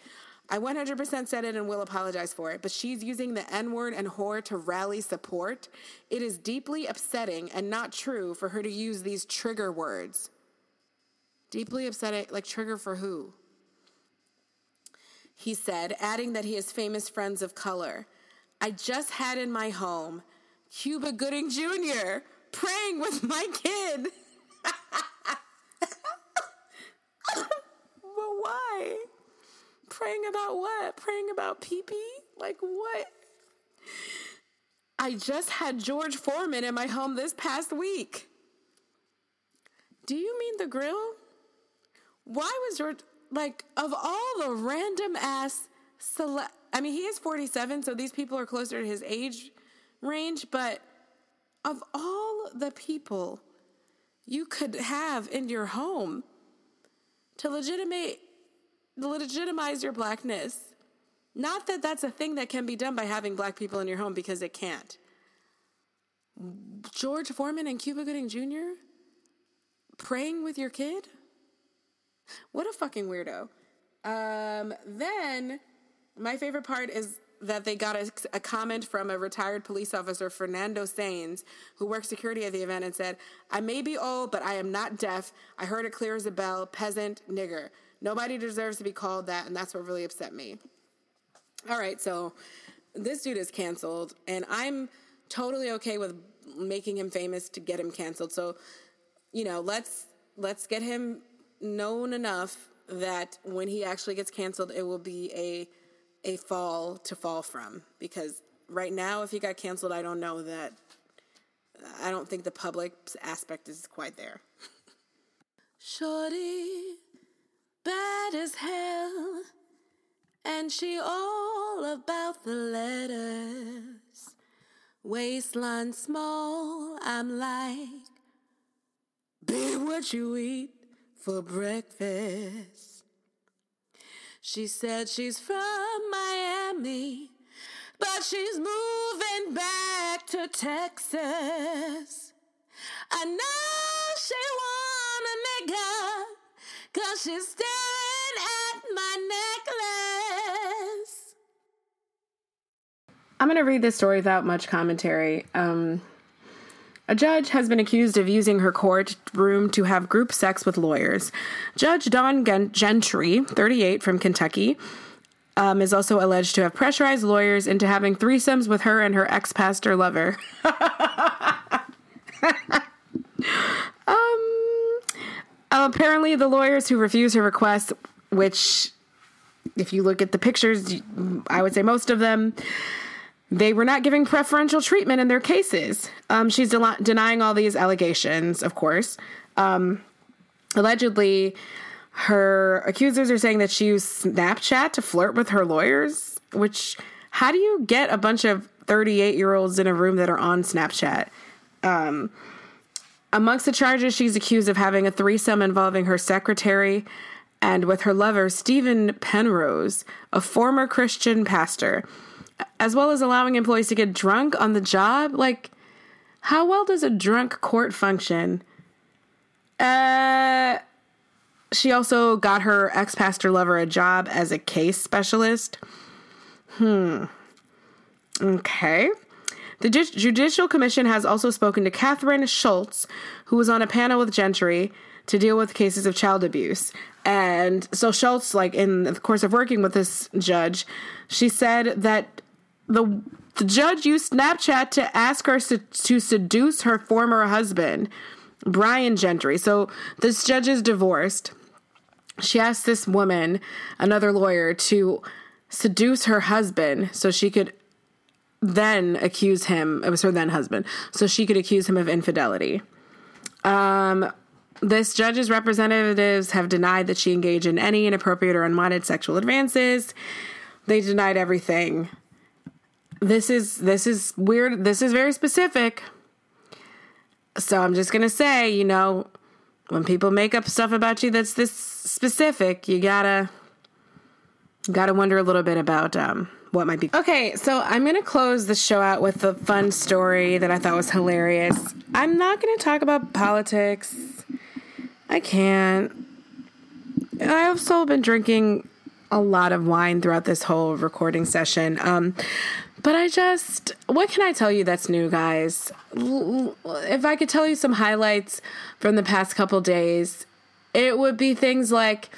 I 100% said it and will apologize for it, but she's using the N word and whore to rally support. It is deeply upsetting and not true for her to use these trigger words. Deeply upsetting, like trigger for who? He said, adding that he has famous friends of color. I just had in my home Cuba Gooding Jr. praying with my kid. but why? Praying about what? Praying about pee pee? Like what? I just had George Foreman in my home this past week. Do you mean the grill? Why was George like of all the random ass select I mean he is 47 so these people are closer to his age range but of all the people you could have in your home to legitimate legitimize your blackness. Not that that's a thing that can be done by having black people in your home because it can't. George Foreman and Cuba Gooding Jr. praying with your kid? What a fucking weirdo. Um, then my favorite part is that they got a, a, comment from a retired police officer, Fernando Sainz, who worked security at the event and said, I may be old, but I am not deaf. I heard it clear as a bell peasant, nigger. Nobody deserves to be called that, and that's what really upset me. All right, so this dude is canceled, and I'm totally okay with making him famous to get him canceled. So, you know, let's let's get him known enough that when he actually gets canceled, it will be a a fall to fall from because right now if he got canceled i don't know that i don't think the public aspect is quite there shorty bad as hell. And she all about the letters. Waistline small i'm like be what you eat for breakfast? She said she's from Miami, but she's moving back to Texas. I know she want a nigga, cause at my necklace. I'm going to read this story without much commentary. Um, a judge has been accused of using her courtroom to have group sex with lawyers. Judge Dawn Gentry, 38, from Kentucky, um, is also alleged to have pressurized lawyers into having threesomes with her and her ex pastor lover. apparently, the lawyers who refused her request, which, if you look at the pictures, I would say most of them they were not giving preferential treatment in their cases. Um, she's de- denying all these allegations, of course. Um, allegedly, her accusers are saying that she used Snapchat to flirt with her lawyers, which, how do you get a bunch of 38 year olds in a room that are on Snapchat? Um, amongst the charges, she's accused of having a threesome involving her secretary and with her lover, Stephen Penrose, a former Christian pastor as well as allowing employees to get drunk on the job. Like, how well does a drunk court function? Uh, she also got her ex pastor lover a job as a case specialist. Hmm. Okay. The Judicial Commission has also spoken to Catherine Schultz, who was on a panel with Gentry to deal with cases of child abuse. And so Schultz, like in the course of working with this judge, she said that the the judge used Snapchat to ask her to, to seduce her former husband, Brian Gentry. So this judge is divorced. She asked this woman, another lawyer, to seduce her husband so she could then accuse him. It was her then husband, so she could accuse him of infidelity. Um, this judge's representatives have denied that she engaged in any inappropriate or unwanted sexual advances. They denied everything this is this is weird. This is very specific. So I'm just gonna say, you know, when people make up stuff about you that's this specific, you gotta gotta wonder a little bit about um, what might be. Okay, so I'm going to close the show out with a fun story that I thought was hilarious. I'm not going to talk about politics. I can't. I've also been drinking a lot of wine throughout this whole recording session. Um, but I just, what can I tell you that's new, guys? If I could tell you some highlights from the past couple days, it would be things like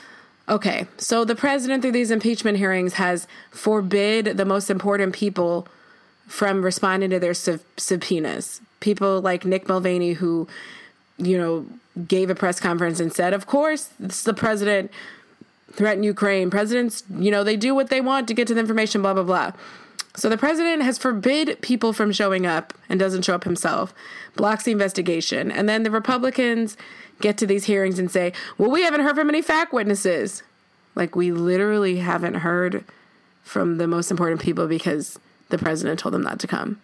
okay, so the president through these impeachment hearings has forbid the most important people from responding to their sub- subpoenas. People like Mick Mulvaney, who, you know, gave a press conference and said, of course, the president threatened Ukraine. Presidents, you know, they do what they want to get to the information, blah, blah, blah. So the president has forbid people from showing up and doesn't show up himself, blocks the investigation. And then the Republicans get to these hearings and say, well, we haven't heard from any fact witnesses. Like, we literally haven't heard from the most important people because the president told them not to come.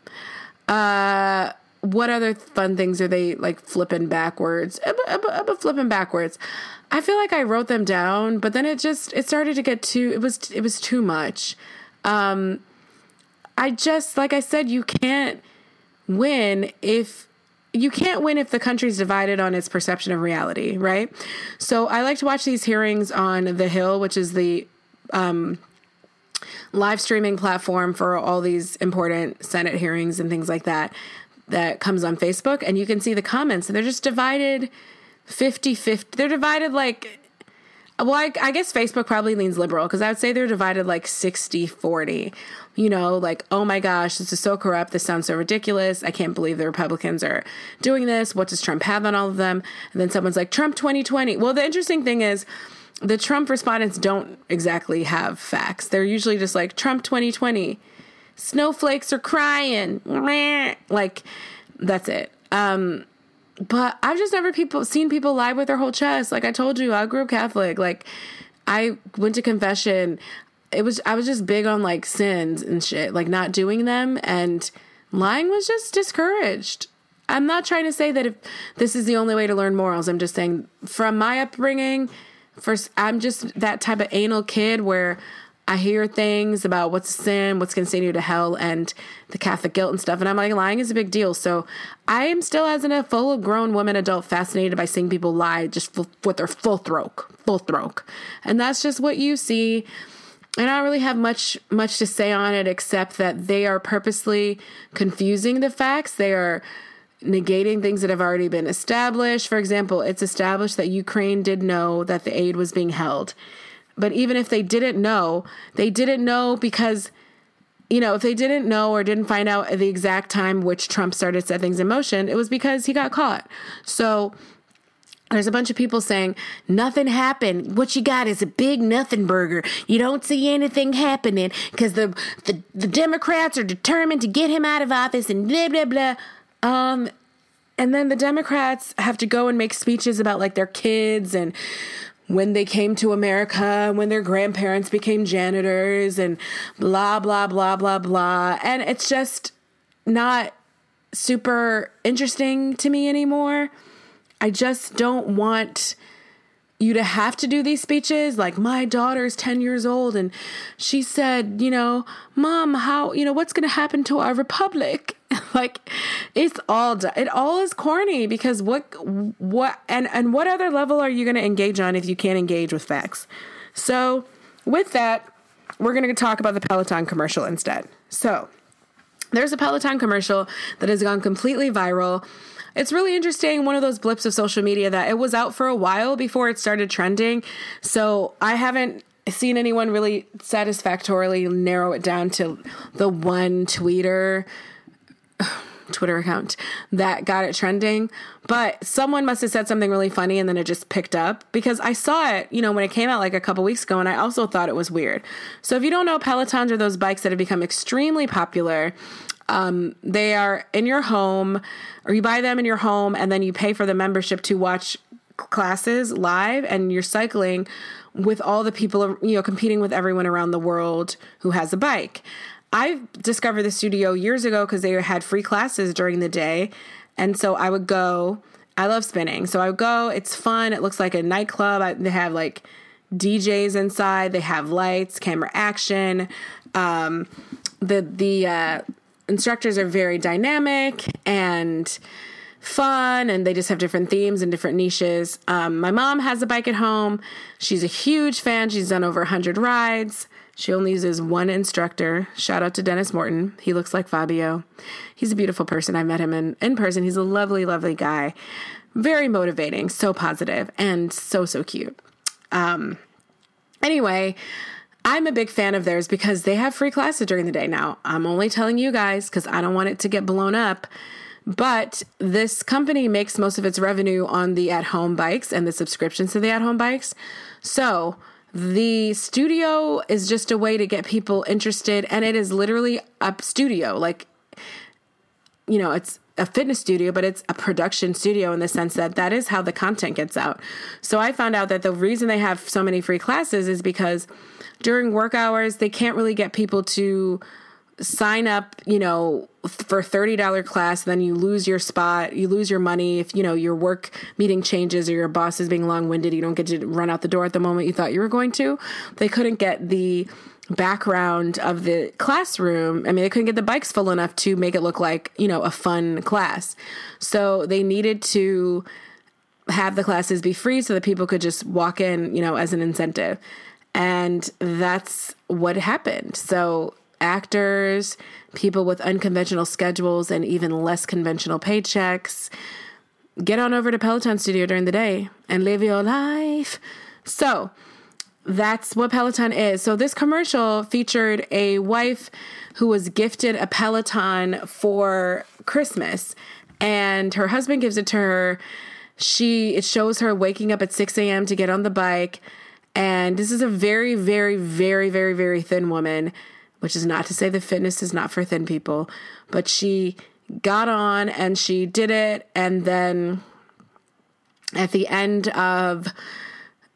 Uh, what other fun things are they like flipping backwards? Flipping backwards. I feel like I wrote them down, but then it just it started to get too it was it was too much. Um I just like I said you can't win if you can't win if the country's divided on its perception of reality, right? So I like to watch these hearings on The Hill, which is the um, live streaming platform for all these important Senate hearings and things like that that comes on Facebook. And you can see the comments, and they're just divided 50 50. They're divided like well, I, I, guess Facebook probably leans liberal because I would say they're divided like 60 40. You know, like, oh my gosh, this is so corrupt. This sounds so ridiculous. I can't believe the Republicans are doing this. What does Trump have on all of them? And then someone's like, Trump 2020. Well, the interesting thing is, the Trump respondents don't exactly have facts. They're usually just like, Trump 2020. Snowflakes are crying. Like, that's it. Um, but I've just never people seen people lie with their whole chest. Like I told you, I grew up Catholic. Like I went to confession. It was I was just big on like sins and shit, like not doing them and lying was just discouraged. I'm not trying to say that if this is the only way to learn morals. I'm just saying from my upbringing, first I'm just that type of anal kid where I hear things about what's a sin, what's going to send you to hell, and the Catholic guilt and stuff. And I'm like, lying is a big deal. So I am still, as a full grown woman adult, fascinated by seeing people lie just with their full throat, full throat. And that's just what you see. And I don't really have much much to say on it except that they are purposely confusing the facts. They are negating things that have already been established. For example, it's established that Ukraine did know that the aid was being held. But even if they didn't know, they didn't know because, you know, if they didn't know or didn't find out the exact time which Trump started set things in motion, it was because he got caught. So there's a bunch of people saying nothing happened. What you got is a big nothing burger. You don't see anything happening because the, the the Democrats are determined to get him out of office and blah blah blah. Um, and then the Democrats have to go and make speeches about like their kids and when they came to America, when their grandparents became janitors, and blah, blah, blah, blah, blah. And it's just not super interesting to me anymore. I just don't want you to have to do these speeches. Like, my daughter's 10 years old, and she said, you know, Mom, how, you know, what's going to happen to our republic? like it's all it all is corny because what what and and what other level are you going to engage on if you can't engage with facts so with that we're going to talk about the peloton commercial instead so there's a peloton commercial that has gone completely viral it's really interesting one of those blips of social media that it was out for a while before it started trending so i haven't seen anyone really satisfactorily narrow it down to the one tweeter Twitter account that got it trending, but someone must have said something really funny and then it just picked up because I saw it, you know, when it came out like a couple weeks ago and I also thought it was weird. So if you don't know, Pelotons are those bikes that have become extremely popular. Um, they are in your home or you buy them in your home and then you pay for the membership to watch classes live and you're cycling with all the people, you know, competing with everyone around the world who has a bike. I discovered the studio years ago because they had free classes during the day. And so I would go. I love spinning. So I would go. It's fun. It looks like a nightclub. I, they have like DJs inside. They have lights, camera action. Um, the the uh, instructors are very dynamic and fun and they just have different themes and different niches. Um, my mom has a bike at home. She's a huge fan. She's done over 100 rides. She only uses one instructor. Shout out to Denis Morton. He looks like Fabio. He's a beautiful person. I met him in, in person. He's a lovely, lovely guy. Very motivating, so positive, and so, so cute. Um, anyway, I'm a big fan of theirs because they have free classes during the day. Now, I'm only telling you guys because I don't want it to get blown up. But this company makes most of its revenue on the at home bikes and the subscriptions to the at home bikes. So, the studio is just a way to get people interested, and it is literally a studio. Like, you know, it's a fitness studio, but it's a production studio in the sense that that is how the content gets out. So I found out that the reason they have so many free classes is because during work hours, they can't really get people to sign up, you know, for $30 class, then you lose your spot, you lose your money. If, you know, your work meeting changes or your boss is being long winded, you don't get to run out the door at the moment you thought you were going to. They couldn't get the background of the classroom. I mean, they couldn't get the bikes full enough to make it look like, you know, a fun class. So they needed to have the classes be free so that people could just walk in, you know, as an incentive. And that's what happened. So actors, people with unconventional schedules and even less conventional paychecks. Get on over to Peloton Studio during the day and live your life. So, that's what Peloton is. So, this commercial featured a wife who was gifted a Peloton for Christmas, and her husband gives it to her. She it shows her waking up at 6 a.m. to get on the bike. And this is a very, very, very, very, very thin woman which is not to say that fitness is not for thin people, but she got on and she did it. And then at the end of,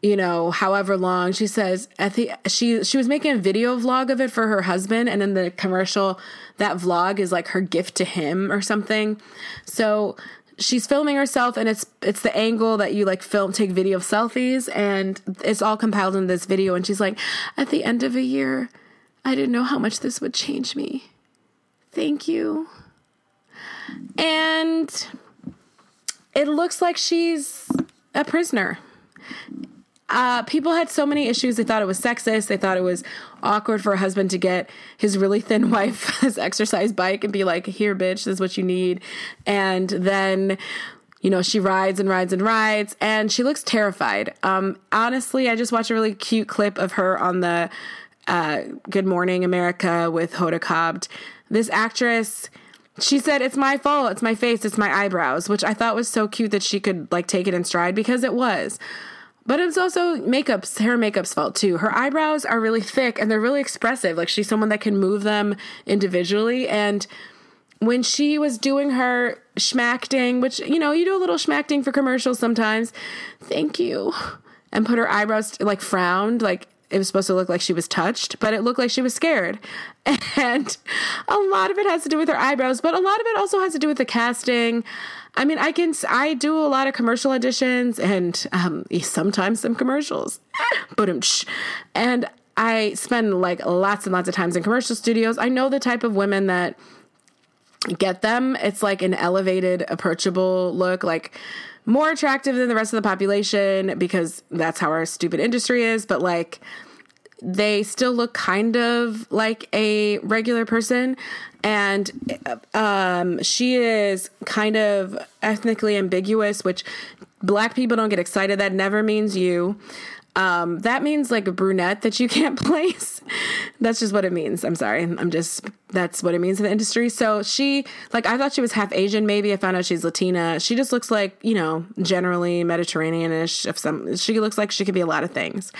you know, however long she says at the she she was making a video vlog of it for her husband and in the commercial that vlog is like her gift to him or something. So she's filming herself and it's it's the angle that you like film take video of selfies and it's all compiled in this video and she's like at the end of a year I didn't know how much this would change me. Thank you. And it looks like she's a prisoner. Uh, people had so many issues. They thought it was sexist. They thought it was awkward for a husband to get his really thin wife his exercise bike and be like, "Here, bitch, this is what you need." And then, you know, she rides and rides and rides, and she looks terrified. Um, honestly, I just watched a really cute clip of her on the uh, Good Morning America with Hoda Kotb. This actress, she said, It's my fault. It's my face. It's my eyebrows, which I thought was so cute that she could like take it in stride because it was. But it's also makeup's her makeup's fault too. Her eyebrows are really thick and they're really expressive. Like she's someone that can move them individually. And when she was doing her schmacting, which you know, you do a little schmacting for commercials sometimes. Thank you. And put her eyebrows like frowned, like it was supposed to look like she was touched, but it looked like she was scared. And a lot of it has to do with her eyebrows, but a lot of it also has to do with the casting. I mean, I can I do a lot of commercial auditions and um, sometimes some commercials, but and I spend like lots and lots of times in commercial studios. I know the type of women that get them. It's like an elevated, approachable look, like more attractive than the rest of the population because that's how our stupid industry is, but like they still look kind of like a regular person and um, she is kind of ethnically ambiguous which black people don't get excited that never means you um, that means like a brunette that you can't place. that's just what it means. I'm sorry. I'm just, that's what it means in the industry. So she, like, I thought she was half Asian, maybe. I found out she's Latina. She just looks like, you know, generally Mediterraneanish. If some, she looks like she could be a lot of things.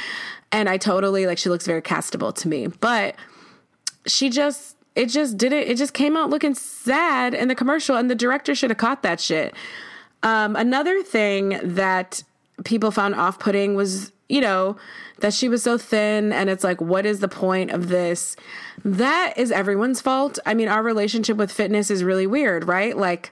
And I totally, like, she looks very castable to me. But she just, it just didn't, It just came out looking sad in the commercial, and the director should have caught that shit. Um, another thing that people found off putting was you know, that she was so thin and it's like, what is the point of this? That is everyone's fault. I mean, our relationship with fitness is really weird, right? Like,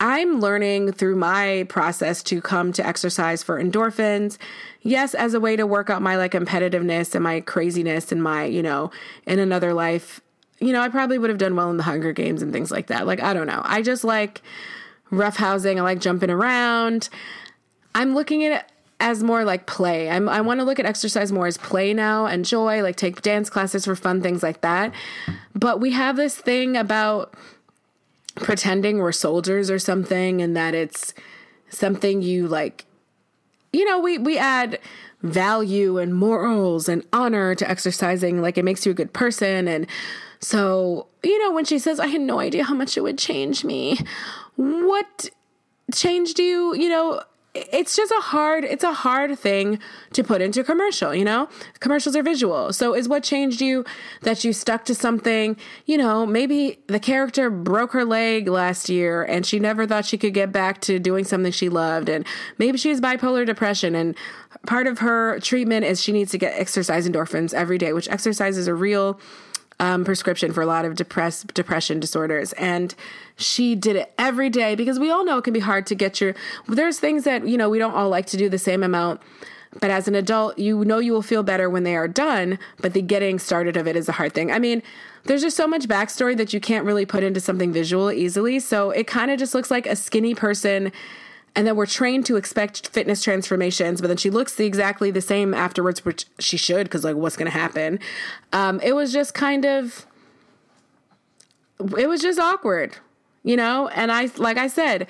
I'm learning through my process to come to exercise for endorphins. Yes, as a way to work out my like competitiveness and my craziness and my, you know, in another life. You know, I probably would have done well in the Hunger Games and things like that. Like, I don't know. I just like rough housing. I like jumping around. I'm looking at it as more like play. I'm, I want to look at exercise more as play now and joy, like take dance classes for fun, things like that. But we have this thing about pretending we're soldiers or something and that it's something you like you know we we add value and morals and honor to exercising like it makes you a good person and so you know when she says i had no idea how much it would change me what changed you you know it's just a hard it's a hard thing to put into commercial you know? Commercials are visual. So is what changed you that you stuck to something? You know maybe the character broke her leg last year and she never thought she could get back to doing something she loved and maybe she has bipolar depression and part of her treatment is she needs to get exercise endorphins every day which exercise is a real um, prescription for a lot of depress depression disorders, and she did it every day because we all know it can be hard to get your. There's things that you know we don't all like to do the same amount. But as an adult, you know you will feel better when they are done, but the getting started of it is a hard thing. I mean, there's just so much backstory that you can't really put into something visual easily. So it kind of just looks like a skinny person and then we're trained to expect fitness transformations but then she looks the, exactly the same afterwards which she should because like what's to happen? Um, it was just kind of it was just awkward you know? And i like i said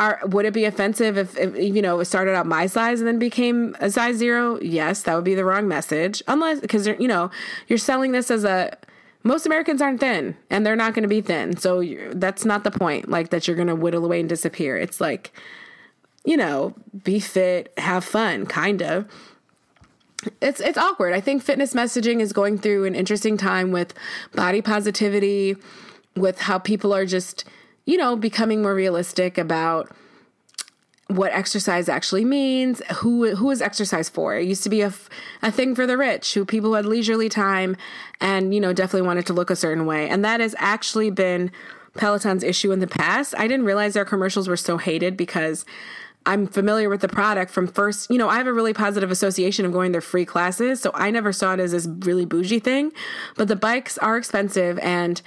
are, would it be offensive if, if you know it started out my size and then became a size zero? Yes that would be the wrong message. Unless because you know you're selling this as a most Americans aren't thin and they're not going to be thin. So that's not the point, like that you're going to whittle away and disappear. It's like, you know, be fit, have fun, kind of. It's it's awkward. I think fitness messaging is going through an interesting time with body positivity, with how people are just, you know, becoming more realistic about what exercise actually means, who who is exercise for. It used to be a, a thing for the rich, who people had leisurely time and you know definitely wanted to look a certain way, and that has actually been Peloton's issue in the past. I didn't realize their commercials were so hated because I'm familiar with the product from first, you know, I have a really positive association of going to free classes, so I never saw it as this really bougie thing. But the bikes are expensive and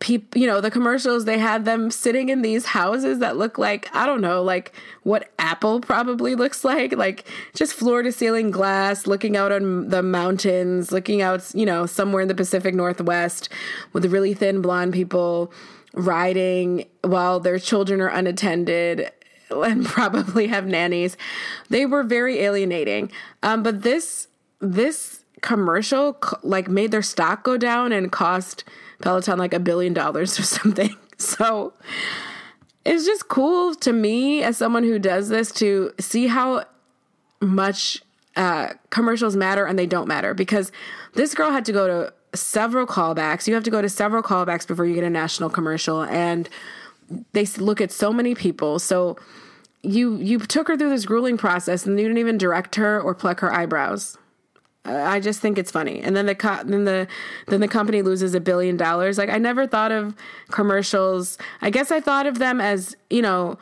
people you know the commercials they had them sitting in these houses that look like i don't know like what apple probably looks like like just floor to ceiling glass looking out on the mountains looking out you know somewhere in the pacific northwest with really thin blonde people riding while their children are unattended and probably have nannies. They were very alienating. Um, but this this commercial like made their stock go down and cost Peloton like a billion dollars or something. So it's just cool to me as someone who does this to see how much uh, commercials matter and they don't matter because this girl had to go to several callbacks. You have to go to several callbacks before you get a national commercial, and they look at so many people. So you you took her through this grueling process, and you didn't even direct her or pluck her eyebrows. I just think it's funny. And then the co- then the then the company loses a billion dollars. Like I never thought of commercials. I guess I thought of them as, you know,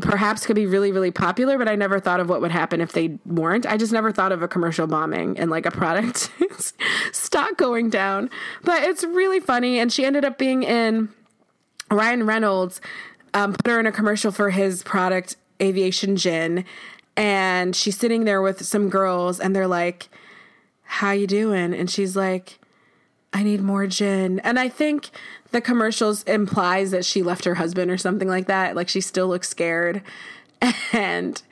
perhaps could be really really popular, but I never thought of what would happen if they weren't. I just never thought of a commercial bombing and like a product stock going down. But it's really funny and she ended up being in Ryan Reynolds um, put her in a commercial for his product Aviation Gin and she's sitting there with some girls and they're like how you doing? And she's like, I need more gin. And I think the commercials implies that she left her husband or something like that. Like she still looks scared. And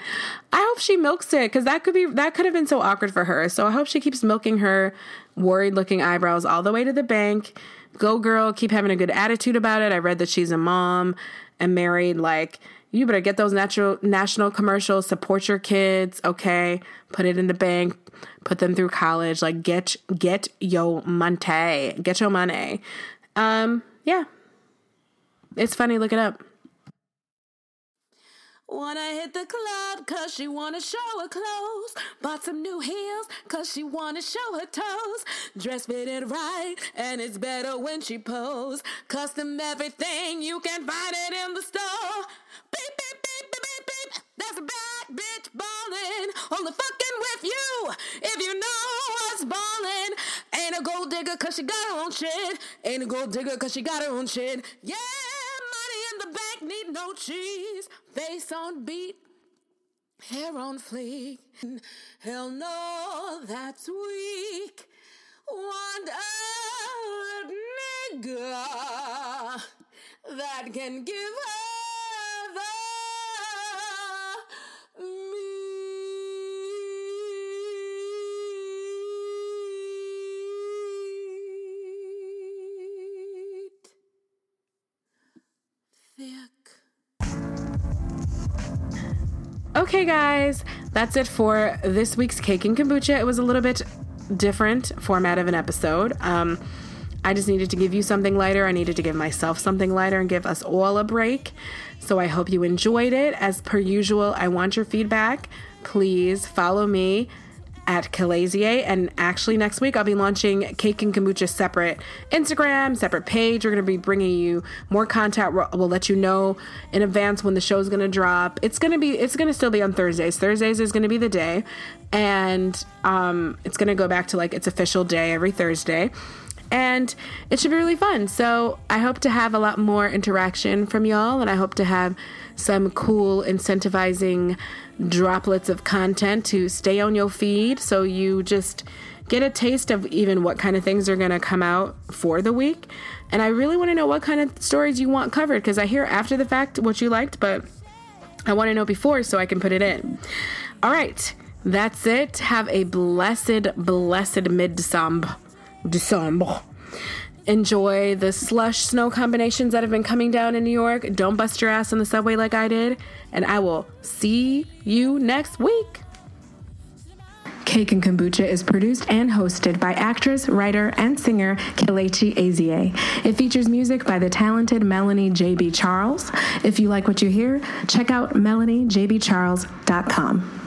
I hope she milks it because that could be that could have been so awkward for her. So I hope she keeps milking her worried looking eyebrows all the way to the bank. Go girl, keep having a good attitude about it. I read that she's a mom and married. Like you better get those natural national commercials, support your kids, okay? Put it in the bank, put them through college, like get get your money, get your money. Um, yeah. It's funny, look it up. Wanna hit the club cause she wanna show her clothes. Bought some new heels cause she wanna show her toes. Dress fitted right and it's better when she pose. Custom everything, you can find it in the store. Beep, beep, beep, beep, beep, beep. That's a bad bitch ballin'. Only fucking with you if you know what's ballin'. Ain't a gold digger cause she got her own shit. Ain't a gold digger cause she got her own shit. Yeah! Bank, need no cheese. Face on beat, hair on fleek. Hell no, that's weak. Want a nigga that can give her Okay, guys, that's it for this week's Cake and Kombucha. It was a little bit different format of an episode. Um, I just needed to give you something lighter. I needed to give myself something lighter and give us all a break. So I hope you enjoyed it. As per usual, I want your feedback. Please follow me at Calazier. And actually, next week I'll be launching Cake and Kombucha separate Instagram, separate page. We're going to be bringing you more content. We'll, we'll let you know in advance when the show's going to drop. It's going to be, it's going to still be on Thursdays. Thursdays is going to be the day. And um, it's going to go back to like its official day every Thursday and it should be really fun. So I hope to have a lot more interaction from y'all, and I hope to have some cool incentivizing droplets of content to stay on your feed so you just get a taste of even what kind of things are going to come out for the week. And I really want to know what kind of stories you want covered because I hear after the fact what you liked, but I want to know before so I can put it in. All right, that's it. Have a blessed, blessed mid December. December. Enjoy the slush snow combinations that have been coming down in New York. Don't bust your ass on the subway like I did. And I will see you next week. Cake and Kombucha is produced and hosted by actress, writer, and singer Kelechi Azie. It features music by the talented Melanie J.B. Charles. If you like what you hear, check out melaniejbcharles.com.